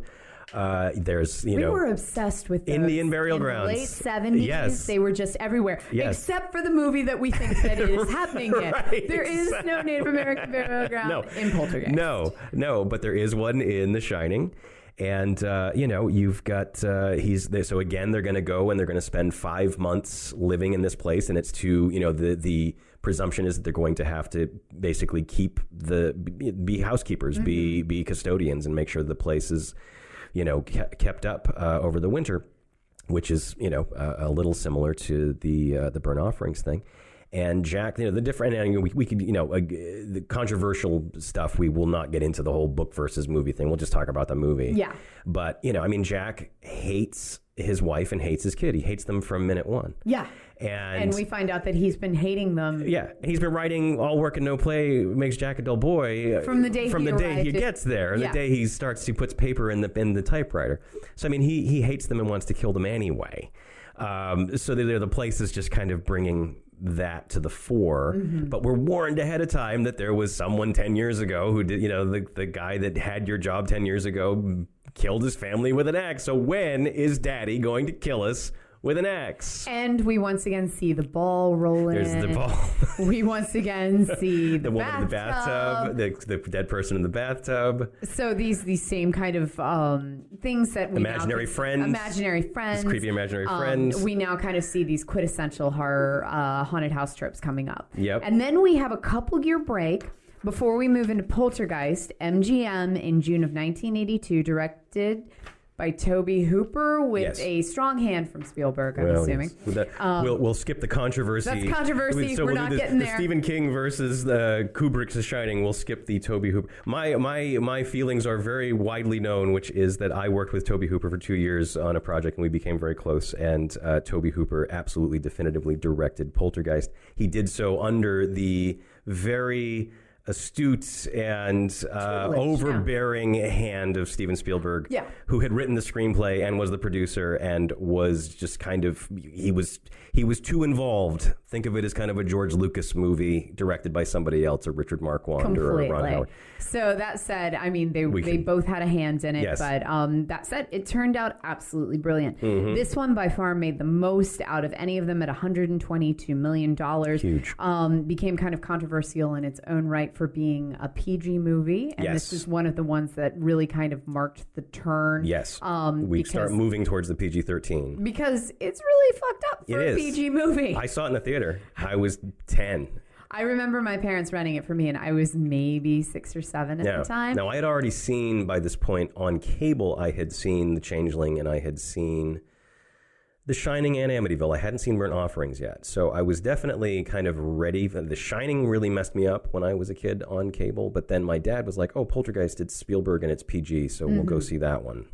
Uh, there's you know we know were obsessed with those. Indian burial grounds. in the grounds. late seventies. Yes. they were just everywhere, Yes. except for the movie that we think that it is (laughs) happening in. Right, There is no Native American burial (laughs) ground No. in Poltergeist. No, no, but there is one in The Shining. And uh, you know you've got uh, he's they, so again they're going to go and they're going to spend five months living in this place and it's to you know the the presumption is that they're going to have to basically keep the be, housekeepers be be custodians and make sure the place is you know kept up uh, over the winter which is you know a, a little similar to the uh, the burnt offerings thing. And Jack, you know, the different, and we, we could, you know, uh, the controversial stuff. We will not get into the whole book versus movie thing. We'll just talk about the movie. Yeah. But you know, I mean, Jack hates his wife and hates his kid. He hates them from minute one. Yeah, And, and we find out that he's been hating them. yeah, he's been writing all work and no play makes Jack a dull boy uh, From the day from he the day he gets there, Yeah. the day he starts he puts paper in the in the typewriter. So I mean, he he hates them and wants to kill them anyway. Um, so they're the place is just kind of bringing that to the fore. Mm-hmm. But we're warned ahead of time that there was someone ten years ago who did, you know, the the guy that had your job ten years ago killed his family with an axe. So when is Daddy going to kill us with an axe? And we once again see the ball rolling. There's the ball. (laughs) We once again see (laughs) the, the woman in the bathtub. bathtub, the, the dead person in the bathtub, So these these same kind of um, things that we now Imaginary could- friends. imaginary friends, creepy imaginary Um, friends. We now kind of see these quintessential horror uh, haunted house tropes coming up. Yep. And then we have a couple year break before we move into Poltergeist. MGM in June of 1982, directed by Tobe Hooper with Yes. a strong hand from Spielberg. I'm Well, assuming. yes. That- we'll, we'll skip the controversy. Um, that's controversy. So We're we'll not getting the there. Stephen King versus the Kubrick's The Shining. We'll skip the Tobe Hooper. My my my feelings are very widely known, which is that I worked with Tobe Hooper for two years on a project, and we became very close. And uh, Tobe Hooper absolutely definitively directed Poltergeist. He did so under the very astute and uh, Tutelage, overbearing hand of Steven Spielberg, Yeah. who had written the screenplay and was the producer and was just kind of he was he was too involved. Think of it as kind of a George Lucas movie directed by somebody else, a Richard Marquand or a Ron Howard. So that said, I mean they We they can- both had a hand in it, Yes. but um, that said, it turned out absolutely brilliant. Mm-hmm. This one by far made the most out of any of them at 122 million dollars. Huge. Um, became kind of controversial in its own right for being a PG movie, and Yes. this is one of the ones that really kind of marked the turn. Yes, Um, we because, start moving towards the PG thirteen. because it's really fucked up for It a is. PG movie. I saw it in the theater. I was ten. I remember my parents renting it for me, and I was maybe six or seven at Yeah. the time. Now I had already seen by this point on cable. I had seen The Changeling and I had seen The Shining and Amityville. I hadn't seen Burnt Offerings yet, so I was definitely kind of ready. The Shining really messed me up when I was a kid on cable, but then my dad was like, "Oh, Poltergeist, it's Spielberg and it's PG, so we'll Mm-hmm. go see that one."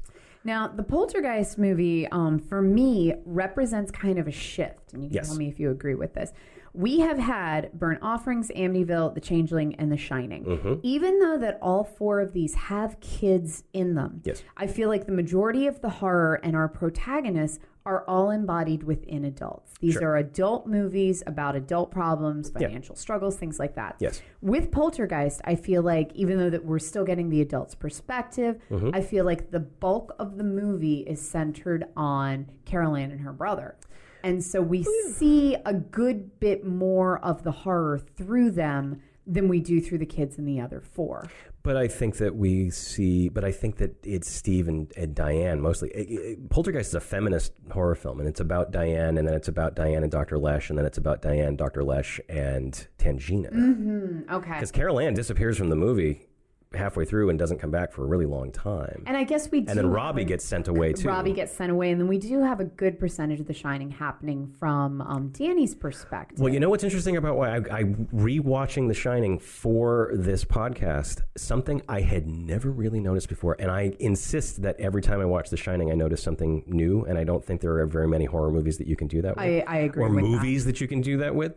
Now, the Poltergeist movie, um, for me, represents kind of a shift, and you can Yes. tell me if you agree with this. We have had Burnt Offerings, Amityville, The Changeling, and The Shining. Mm-hmm. Even though that all four of these have kids in them, Yes. I feel like the majority of the horror and our protagonists are all embodied within adults. These Sure. are adult movies about adult problems, financial struggles, things like that. Yes. With Poltergeist, I feel like even though that we're still getting the adult's perspective, Mm-hmm. I feel like the bulk of the movie is centered on Carol Ann and her brother. And so we see a good bit more of the horror through them than we do through the kids in the other four. But I think that we see, but I think that it's Steve and, and Diane mostly. It- it- Poltergeist is a feminist horror film, and it's about Diane, and then it's about Diane and Dr. Lesh, and then it's about Diane, Dr. Lesh, and Tangina. Mm-hmm. Okay. Because Carol Ann disappears from the movie halfway through and doesn't come back for a really long time. And I guess we do. And then Robbie gets sent away too. Robbie gets sent away, and then we do have a good percentage of The Shining happening from um, Danny's perspective. Well, you know what's interesting about why I, I rewatching The Shining for this podcast, something I had never really noticed before, and I insist that every time I watch The Shining, I notice something new, and I don't think there are very many horror movies that you can do that with, I, I agree or movies that. you can do that with.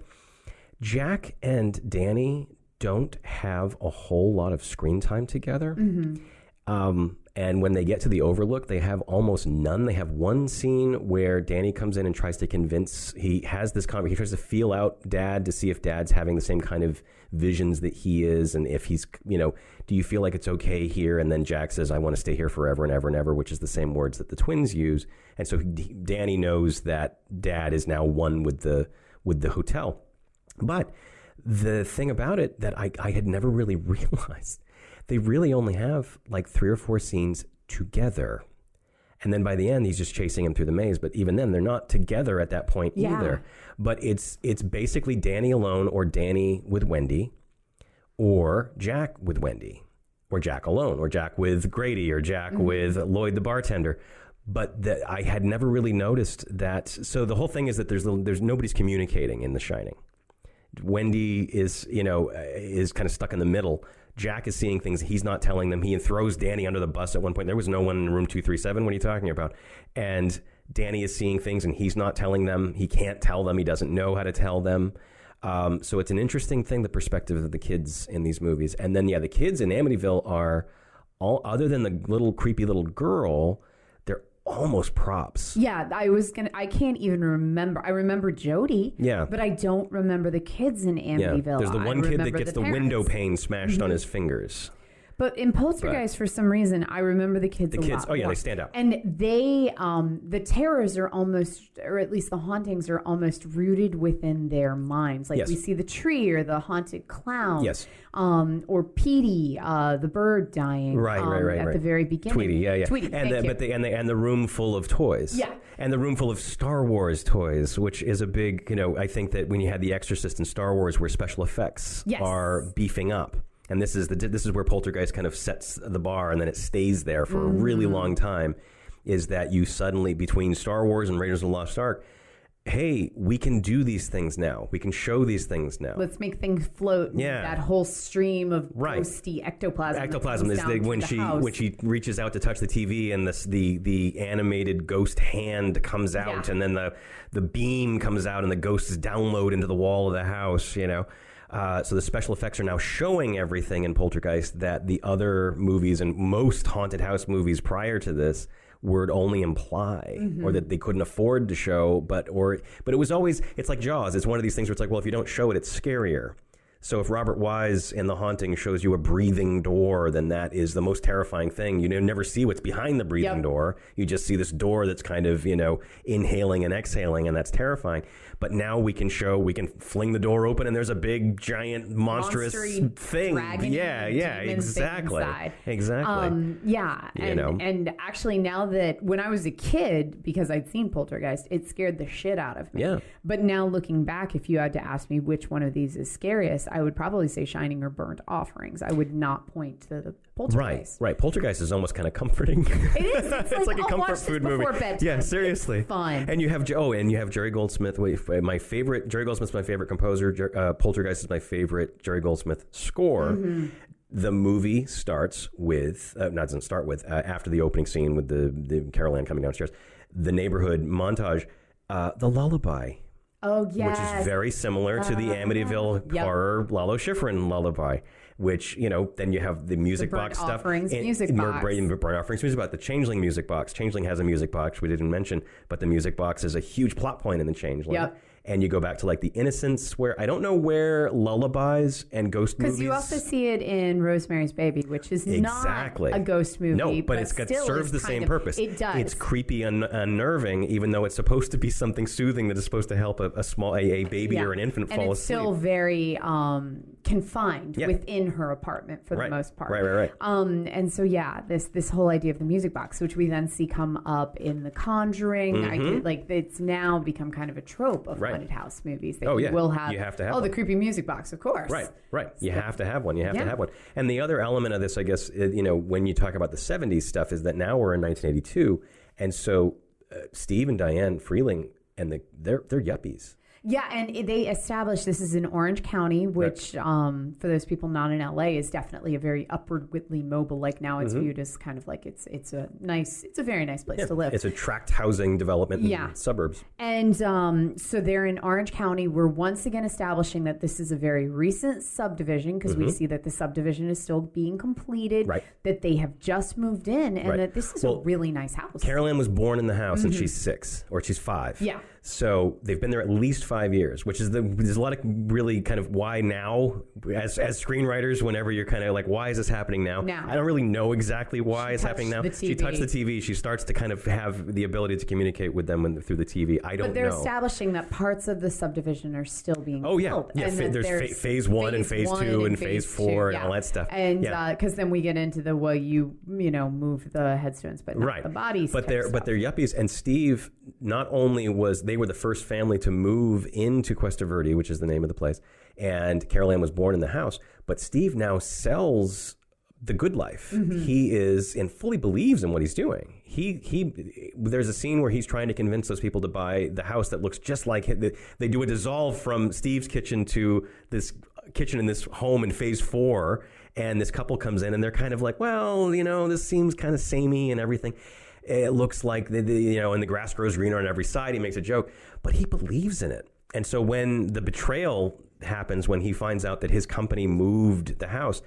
Jack and Danny don't have a whole lot of screen time together. Mm-hmm. Um, and when they get to the Overlook, they have almost none. They have one scene where Danny comes in and tries to convince. He has this conversation. He tries to feel out Dad to see if Dad's having the same kind of visions that he is, and if he's, you know, do you feel like it's okay here? And then Jack says, "I want to stay here forever and ever and ever," which is the same words that the twins use. And so he- Danny knows that Dad is now one with the with the hotel. But the thing about it that I, I had never really (laughs) realized, they really only have like three or four scenes together. And then by the end, he's just chasing him through the maze. But even then, they're not together at that point Yeah. either. But it's it's basically Danny alone, or Danny with Wendy, or Jack with Wendy, or Jack alone, or Jack with Grady, or Jack mm-hmm. with Lloyd the bartender. But that I had never really noticed that. So the whole thing is that there's there's nobody's communicating in The Shining. Wendy is, you know, uh, is kind of stuck in the middle. Jack is seeing things he's not telling them. He throws Danny under the bus at one point. There was no one in room 237. What are you talking about? And Danny is seeing things and he's not telling them. He can't tell them. He doesn't know how to tell them. Um, so it's an interesting thing, the perspective of the kids in these movies. And then, yeah, the kids in Amityville are all, other than the little creepy little girl, almost props. Yeah, I was gonna. I can't even remember. I remember Jody. Yeah. but I don't remember the kids in Amityville. There's the I one kid that gets the, window parents. Mm-hmm. pane smashed on his fingers. But in Poltergeist, for some reason, I remember the kids. The kids- oh, yeah, they stand out. and they, um, the terrors are almost, or at least the hauntings are almost rooted within their minds. Like Yes. we see the tree or the haunted clown, Yes. um, or Petey, uh, the bird dying, Right, um, right, right, at right. the very beginning. Tweety, yeah, yeah. Tweety, and thank the, you. but the and the and the room full of toys. Yeah. And the room full of Star Wars toys, which is a big, you know, I think that when you had The Exorcist and Star Wars, where special effects Yes. are beefing up, and this is the this is where Poltergeist kind of sets the bar, and then it stays there for a really Mm-hmm. long time. Is that you suddenly between Star Wars and Raiders of the Lost Ark? Hey, we can do these things now. We can show these things now. Let's make things float. Yeah. that whole stream of Right. ghosty ectoplasm. ectoplasm is the, when the she house. when she reaches out to touch the TV and this the the animated ghost hand comes out Yeah. and then the the beam comes out and the ghosts download into the wall of the house you know uh, so the special effects are now showing everything in Poltergeist that the other movies and most haunted house movies prior to this would only imply Mm-hmm. or that they couldn't afford to show but or but it was always it's like Jaws it's one of these things where it's like well if you don't show it it's scarier so if Robert Wise in The Haunting shows you a breathing door, then that is the most terrifying thing. You never see what's behind the breathing Yep. door. You just see this door that's kind of, you know, inhaling and exhaling, and that's terrifying. But now we can show, we can fling the door open, and there's a big, giant, monstrous Monstery thing. Yeah, yeah, exactly. Exactly. Um, yeah, You and know. and actually now that when I was a kid, because I'd seen Poltergeist, it scared the shit out of me. Yeah. But now looking back, if you had to ask me which one of these is scariest, I would probably say Shining or Burnt Offerings. I would not point to the Poltergeist. right. right. Poltergeist is almost kind of comforting. It is. (laughs) It's, like, a I'll comfort watch this food movie. bedtime. Yeah, seriously. It's fun. And you have oh, and you have Jerry Goldsmith. wait, My favorite Jerry Goldsmith's my favorite composer. Jer- Uh, Poltergeist is my favorite Jerry Goldsmith score. Mm-hmm. The movie starts with uh, not doesn't start with uh, after the opening scene with the the Carol Ann coming downstairs. The neighborhood montage. Uh, the lullaby, oh yes. which is very similar to the Amityville ah, Yep. horror Lalo Schifrin lullaby. Which you know, then you have the music Burnt box stuff, Offerings and- music and box. Burnt- Burnt Offerings music box. The Changeling music box. Changeling has a music box we didn't mention, but the music box is a huge plot point in the Changeling. Yep. And you go back to like the Innocents, where I don't know where lullabies and ghost movies. Because you also see it in Rosemary's Baby, which is Exactly. not a ghost movie. No, but, it's got serves the same of- purpose. It does. It's creepy and unnerving, even though it's supposed to be something soothing that is supposed to help a, a small a, a baby Yeah. or an infant and fall it's asleep. still very um, confined Yeah. within her apartment for Right. the most part. Right, right, right. Um, and so yeah, this this whole idea of the music box, which we then see come up in The Conjuring, Mm-hmm. did, like it's now become kind of a trope of Right. Haunted house movies That oh yeah, will have. You have to have Oh, the creepy music box, of course. Right, right. You have to have one. You have Yeah. to have one. And the other element of this, I guess, you know, when you talk about the '70s stuff, is that now we're in 1982, and so uh, Steve and Diane Freeling and the they're they're yuppies. Yeah, and they established this is in Orange County, which, um, for those people not in LA, is definitely a very upwardly mobile. Like now, it's viewed as kind of like it's it's a nice, it's a very nice place to live. Mm-hmm. It's a tract housing development in Yeah. suburbs. And um, so they're in Orange County. We're once again establishing that this is a very recent subdivision because we see that the subdivision is still being completed, Mm-hmm. Right. that they have just moved in, and Right. that this is Well, a really nice house. Carol Ann was born in the house, and she's six or she's five. Mm-hmm. Yeah. So they've been there at least five years, which is the there's a lot of really kind of why now as as screenwriters. Whenever you're kind of like, why is this happening now? Now. I don't really know exactly why She it's happening now. She touched the TV. She starts to kind of have the ability to communicate with them when, through the TV. I don't but they're know. establishing that parts of the subdivision are still being Oh, yeah. built, Yeah, and fa- that there's phase one and phase one two and phase four and all that stuff. And Yeah. Uh, because then we get into the well, you you know move the headstones, but not right the bodies. but they're stuff. but they're yuppies and steve not only was they were the first family to move into cuesta verde which is the name of the place and carol ann was born in the house but steve now sells the good life Mm-hmm. he is and fully believes in what he's doing he he there's a scene where he's trying to convince those people to buy the house that looks just like it. They- they do a dissolve from steve's kitchen to this kitchen in this home in phase four and this couple comes in and they're kind of like well you know this seems kind of samey and everything it looks like the, the you know and the grass grows greener on every side he makes a joke but he believes in it and so when the betrayal happens when he finds out that his company moved the house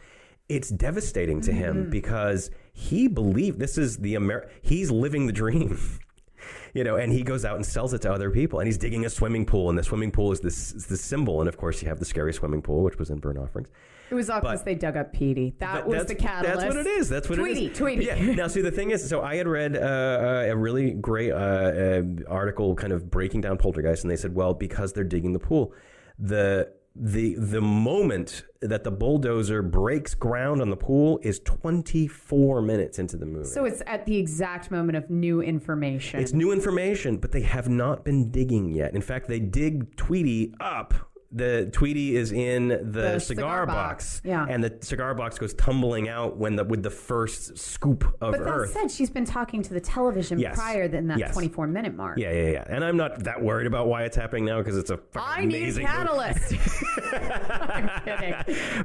it's devastating to him mm-hmm. because he believed this is the Amer- he's living the dream (laughs) you know, and he goes out and sells it to other people, and he's digging a swimming pool, and the swimming pool is this is the symbol, and of course you have the scary swimming pool, which was in Burnt Offerings. It was all because they dug up Petey. That was the catalyst. That's what it is. That's what Tweety, it is. Tweety. Yeah. Now, see, the thing is, so I had read uh, uh, a really great uh, uh, article, kind of breaking down poltergeist, and they said, well, because they're digging the pool, the the the moment that the bulldozer breaks ground on the pool is 24 minutes into the movie. So it's at the exact moment of new information. It's new information, but they have not been digging yet. In fact, they dig Tweety up. The Tweety is in the, The cigar, cigar box, box, yeah. and the cigar box goes tumbling out when the with the first scoop of but that Earth. said, she's been talking to the television Yes. prior than that Yes. 24 minute mark. yeah, yeah, yeah. And I'm not that worried about why it's happening now because it's a fucking I need amazing movie. catalyst. (laughs) I'm kidding.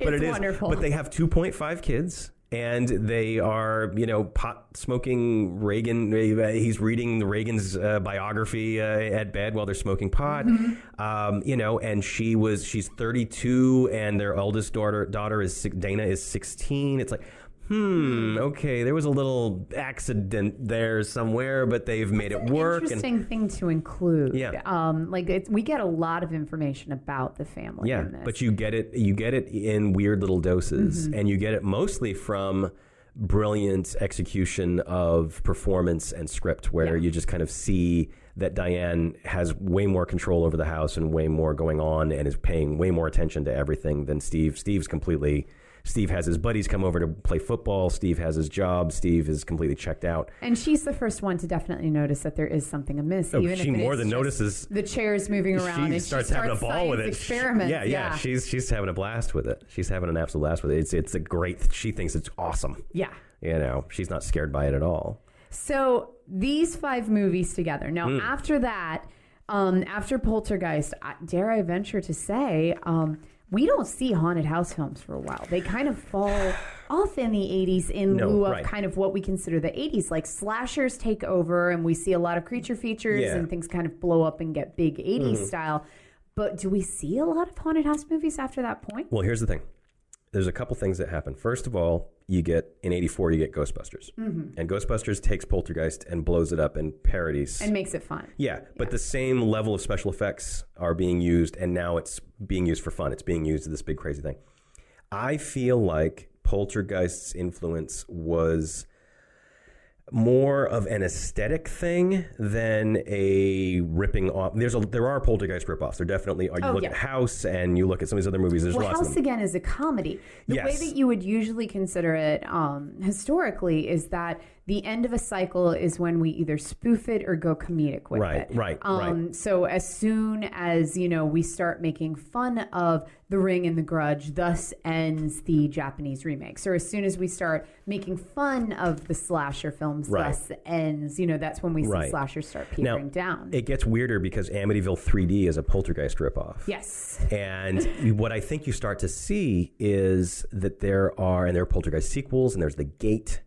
but it's it is. wonderful. But they have 2.5 kids, and they are, you know, pot smoking Reagan. He's reading Reagan's uh, biography uh, at bed while they're smoking pot. Mm-hmm. Um, you know, and she was she's 32, and their eldest daughter daughter is Dana is 16. It's like. Hmm. Okay, there was a little accident there somewhere, but they've made it work. And Interesting thing to include. Yeah. Um, like it's, we get a lot of information about the family. Yeah, in this. but you get it. You get it in weird little doses, Mm-hmm. and you get it mostly from brilliant execution of performance and script, where Yeah. you just kind of see that Diane has way more control over the house and way more going on, and is paying way more attention to everything than Steve. Steve's completely. Steve has his buddies come over to play football. Steve has his job. Steve is completely checked out. And she's the first one to definitely notice that there is something amiss. Oh, even she if more than notices. the chairs moving around, she and starts, she having a ball with it. Experiments. Yeah, yeah, She's she's having a blast with it. She's having an absolute blast with it. It's it's a great. She thinks it's awesome. yeah. You know, she's not scared by it at all. So these five movies together. Now, Hmm. after that, um, after Poltergeist, I- dare I venture to say, um, we don't see haunted house films for a while. They kind of fall (sighs) off in the 80s in No, lieu of right. kind of what we consider the 80s. Like slashers take over, and we see a lot of creature features, Yeah. and things kind of blow up and get big 80s Mm-hmm. style. But do we see a lot of haunted house movies after that point? Well, here's the thing. There's a couple things that happen. First of all, you get in '84, you get Ghostbusters, mm-hmm. and Ghostbusters takes Poltergeist and blows it up and parodies. And makes it fun. yeah, but the same level of special effects are being used, and now it's being used for fun. It's being used as this big crazy thing. I feel like Poltergeist's influence was more of an aesthetic thing than a ripping off. There's a there are Poltergeist ripoffs. There definitely are. You Oh, look yeah. at House and you look at some of these other movies. There's Well, lots House of them. again is a comedy. The way that you would usually consider it um, historically is that the end of a cycle is when we either spoof it or go comedic with Right, it. right, um, right. So as soon as you know we start making fun of The Ring and The Grudge, thus ends the Japanese remakes. Or as soon as we start making fun of the slasher films, Right. thus ends. You know that's when we see Right. slashers start Now, down. It gets weirder because Amityville 3D is a poltergeist ripoff. yes. And what I think you start to see is that there are, and there are poltergeist sequels, and there's the Gate,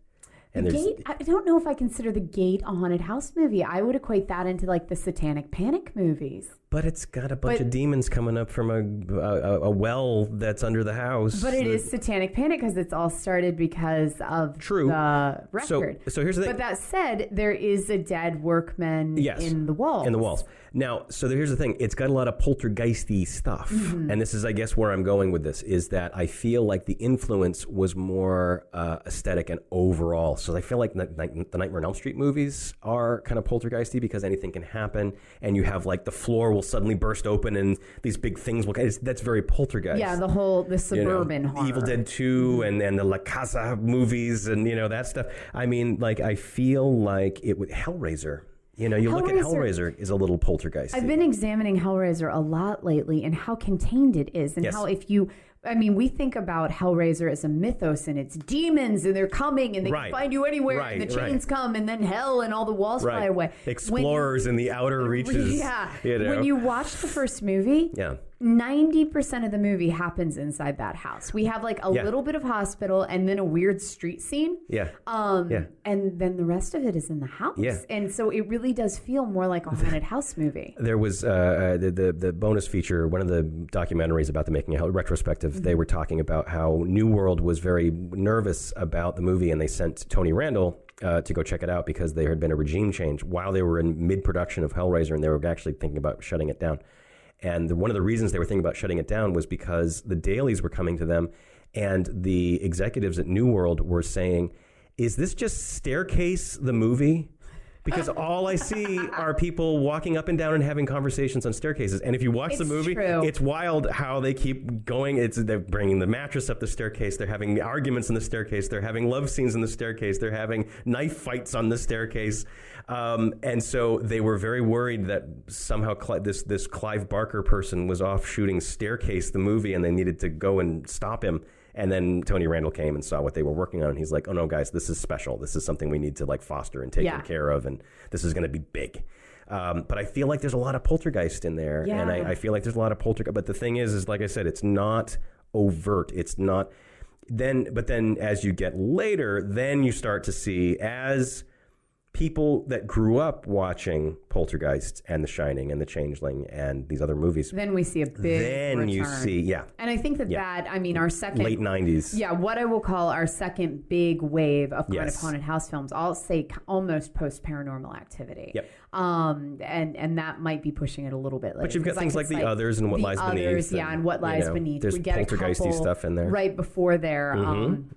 and The there's Gate, I don't know if I consider The Gate a haunted house movie. I would equate that into like the Satanic Panic movies. But it's got a bunch But- of demons coming up from a, a a well that's under the house. But it that- is Satanic Panic because it's all started because of True. the So, record. so here's the thing. but that said, there is a dead workman Yes, in the walls. in the walls. Now, so here's the thing: it's got a lot of poltergeisty stuff, Mm-hmm. and this is, I guess, where I'm going with this is that I feel like the influence was more uh, aesthetic and overall. So I feel like the, the the Nightmare on Elm Street movies are kind of poltergeisty because anything can happen, and you have like the floor will suddenly burst open and these big things will. It's, that's very poltergeist. Yeah, the whole the you know, suburban horror. Evil Dead 2 mm-hmm. and, and the La Casa movies and you know that stuff. I mean, like I feel like it with Hellraiser. You know, you look at Hellraiser- Hellraiser is a little poltergeist. I've been examining Hellraiser a lot lately and how contained it is, and Yes. how if you. I mean, we think about Hellraiser as a mythos and it's demons and they're coming and they Right. can find you anywhere Right, and the right. chains come and then hell and all the walls fly away. You- Explorers in the outer (laughs) reaches. Yeah. You know? When you watch the first movie, yeah. 90% of the movie happens inside that house. We have like a Yeah. little bit of hospital and then a weird street scene. Yeah. Um, Yeah. And then the rest of it is in the house. Yeah. And so it really does feel more like a haunted house movie. (laughs) There was uh, uh, the, the the bonus feature, one of the documentaries about the making of Hell retrospective. They were talking about how New World was very nervous about the movie, and they sent Tony Randall uh, to go check it out because there had been a regime change while they were in mid production of Hellraiser, and they were actually thinking about shutting it down. And one of the reasons they were thinking about shutting it down was because the dailies were coming to them, and the executives at New World were saying, "Is this just Staircase the movie?" Because (laughs) all I see are people walking up and down and having conversations on staircases. And if you watch the movie, true. it's wild how they keep going. It's they're bringing the mattress up the staircase. They're having arguments in the staircase. They're having love scenes in the staircase. They're having knife fights on the staircase. Um, and so they were very worried that somehow Cli- this this Clive Barker person was off shooting Staircase the movie, and they needed to go and stop him. And then Tony Randall came and saw what they were working on, and he's like, "Oh no, guys, this is special. This is something we need to like foster and take Yeah. care of, and this is going to be big." Um, but I feel like there's a lot of poltergeist in there, and I, I feel like there's a lot of poltergeist. But the thing is, is like I said, it's not overt. It's not. Then, but then as you get later, then you start to see as people that grew up watching Poltergeist and The Shining and The Changeling and these other movies. Then we see a big then you see, yeah, And I think that Yeah. that, I mean, our second. late '90s. Yeah, what I will call our second big wave of kind Yes. of haunted house films. I'll say almost post paranormal activity. Yep. Um, and and that might be pushing it a little bit later. But you've got things could like The Others and What Lies Beneath Others, yeah, and, and what you lies know, beneath. there's we get poltergeisty stuff in there. Mm-hmm. right before there. Um,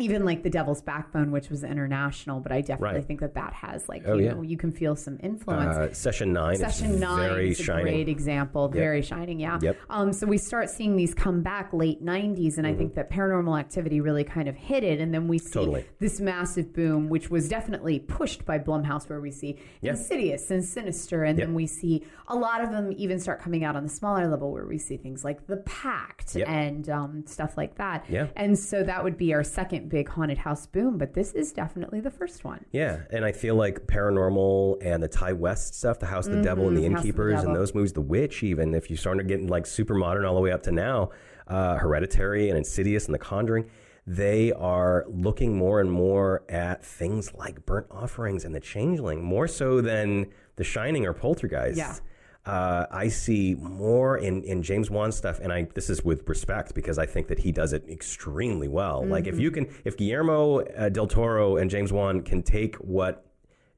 even like the Devil's Backbone, which was international, but I definitely Right. think that that has like Oh, you yeah. know you can feel some influence. Uh, session nine. Session is nine very is a shining. great example, very shining, yeah. Yep. Um, so we start seeing these come back late '90s, and I think that Paranormal Activity really kind of hit it, and then we see Mm-hmm. Totally. this massive boom, which was definitely pushed by Blumhouse, where we see Yeah. Insidious and Sinister, and Yep. then we see a lot of them even start coming out on the smaller level, where we see things like The Pact Yep. and um, stuff like that. Yeah. And so that would be our second big haunted house boom, but this is definitely the first one. Yeah, and I feel like paranormal and the Ti West stuff, the House of the Devil and the Mm-hmm. House of the Innkeepers, and those movies, The Witch, even if you start getting like super modern all the way up to now, uh, Hereditary and Insidious and The Conjuring, they are looking more and more at things like burnt offerings and The Changeling, more so than The Shining or Poltergeist. Yeah. Uh, I see more in, in James Wan stuff, and I this is with respect because I think that he does it extremely well. Like if you can, if Guillermo uh, del Toro and James Wan can take what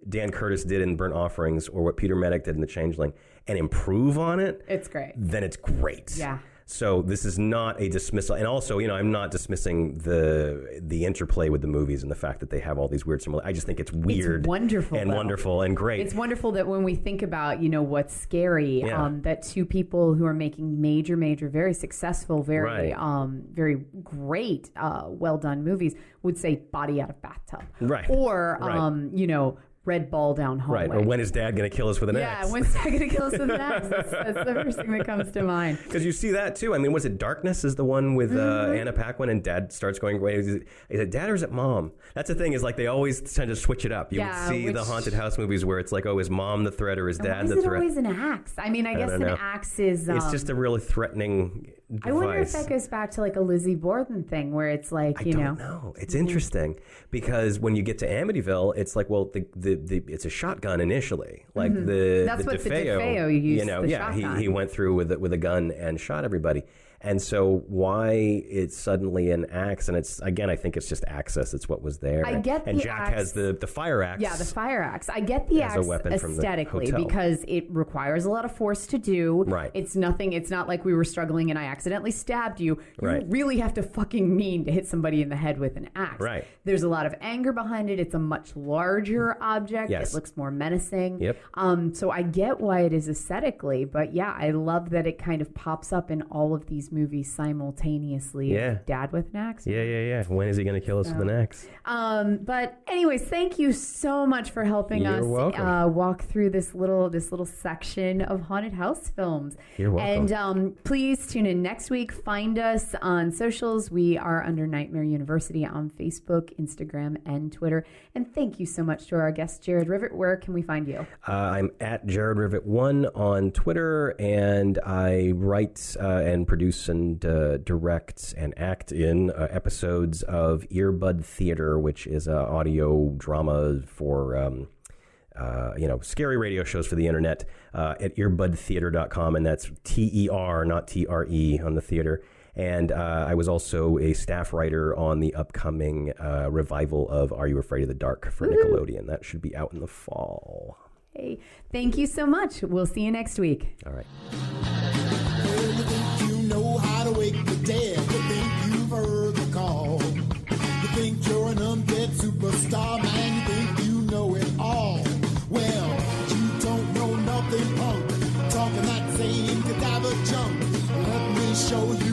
Dan Curtis did in Burnt Offerings or what Peter Medak did in The Changeling and improve on it, It's great. then it's great. Yeah. So this is not a dismissal, and also, you know, I'm not dismissing the the interplay with the movies and the fact that they have all these weird similarities. I just think it's weird, It's wonderful, and though. wonderful and great. It's wonderful that when we think about, you know, what's scary, Yeah. um, that two people who are making major, major, very successful, very, Right. um, very great, uh, well done movies would say body out of bathtub, Right. Or, Right. um, you know, red ball down hallway. right, or when is Dad going to kill us with an yeah, axe? Yeah, when's that going to kill us with an (laughs) axe? That's, that's the first thing that comes to mind. Because you see that too. I mean, was it Darkness? Is the one with uh, Anna Paquin and Dad starts going away? Is it, is it Dad or is it Mom? That's the thing. Is like they always tend to switch it up. You Yeah, would see the haunted house movies where it's like, oh, is Mom the threat or is Dad is the it threat? always an axe? I mean, I, guess an axe is. Um, it's just a really threatening device. I wonder if that goes back to like a Lizzie Borden thing, where it's like I you don't know, know. It's interesting because when you get to Amityville, it's like, well, the, the, the it's a shotgun initially, like the Mm-hmm. That's the what the DeFeo, DeFeo used, you know, the yeah, he, he went through with it with a gun and shot everybody. And so why it's suddenly an axe? And it's again, I think it's just access. It's what was there. I and, get and the Jack axe- has the the fire axe. Yeah, the fire axe. I get the axe weapon from the aesthetically because it requires a lot of force to do. Right. It's nothing. It's not like we were struggling and I accidentally stabbed you. You Right. really have to fucking mean to hit somebody in the head with an axe. Right. There's a lot of anger behind it. It's a much larger object. Yes. It looks more menacing. Yep. Um. So I get why it is aesthetically, but yeah, I love that it kind of pops up in all of these movies simultaneously. Yeah. Dad with an axe. yeah, yeah, yeah. When is he going to kill us with an axe? Um, but anyways, thank you so much for helping You're us. Uh, walk through this little this little section of haunted house films. You're welcome. And um, please tune in next week. Find us on socials. We are under Nightmare University on Facebook, Instagram, and Twitter. And thank you so much to our guest Jared Rivet. Where can we find you? Uh, I'm at Jared Rivet One on Twitter, and I write uh, and produce and uh, direct and act in uh, episodes of Earbud Theater, which is an audio drama for. Um, uh, you know, scary radio shows for the internet uh, at earbudtheater.com, and that's T E R, not T R E, on the theater. And uh, I was also a staff writer on the upcoming uh, revival of Are You Afraid of the Dark for Nickelodeon. That should be out in the fall. Hey, thank you so much. We'll see you next week. All right. Know how to wake the dead. You think you've heard the call. You think you're an undead superstar, man. You think you know it all. Well, you don't know nothing, punk. Talking that same cadaver junk. Let me show you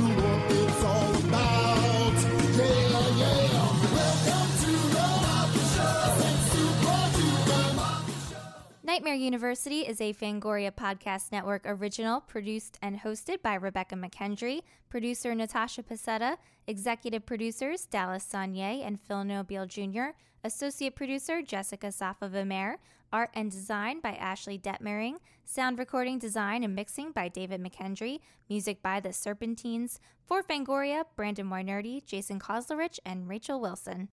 Nightmare University is a Fangoria Podcast Network original produced and hosted by Rebekah McKendry, producer Natasha Pasetta, executive producers Dallas Sonnier and Phil Nobile Jr., associate producer Jessica Safavimehr, art and design by Ashley Detmering, sound recording design and mixing by David McKendry, music by The Serpentines, for Fangoria, Brandon Weinерdy, Jason Koslerich, and Rachel Wilson.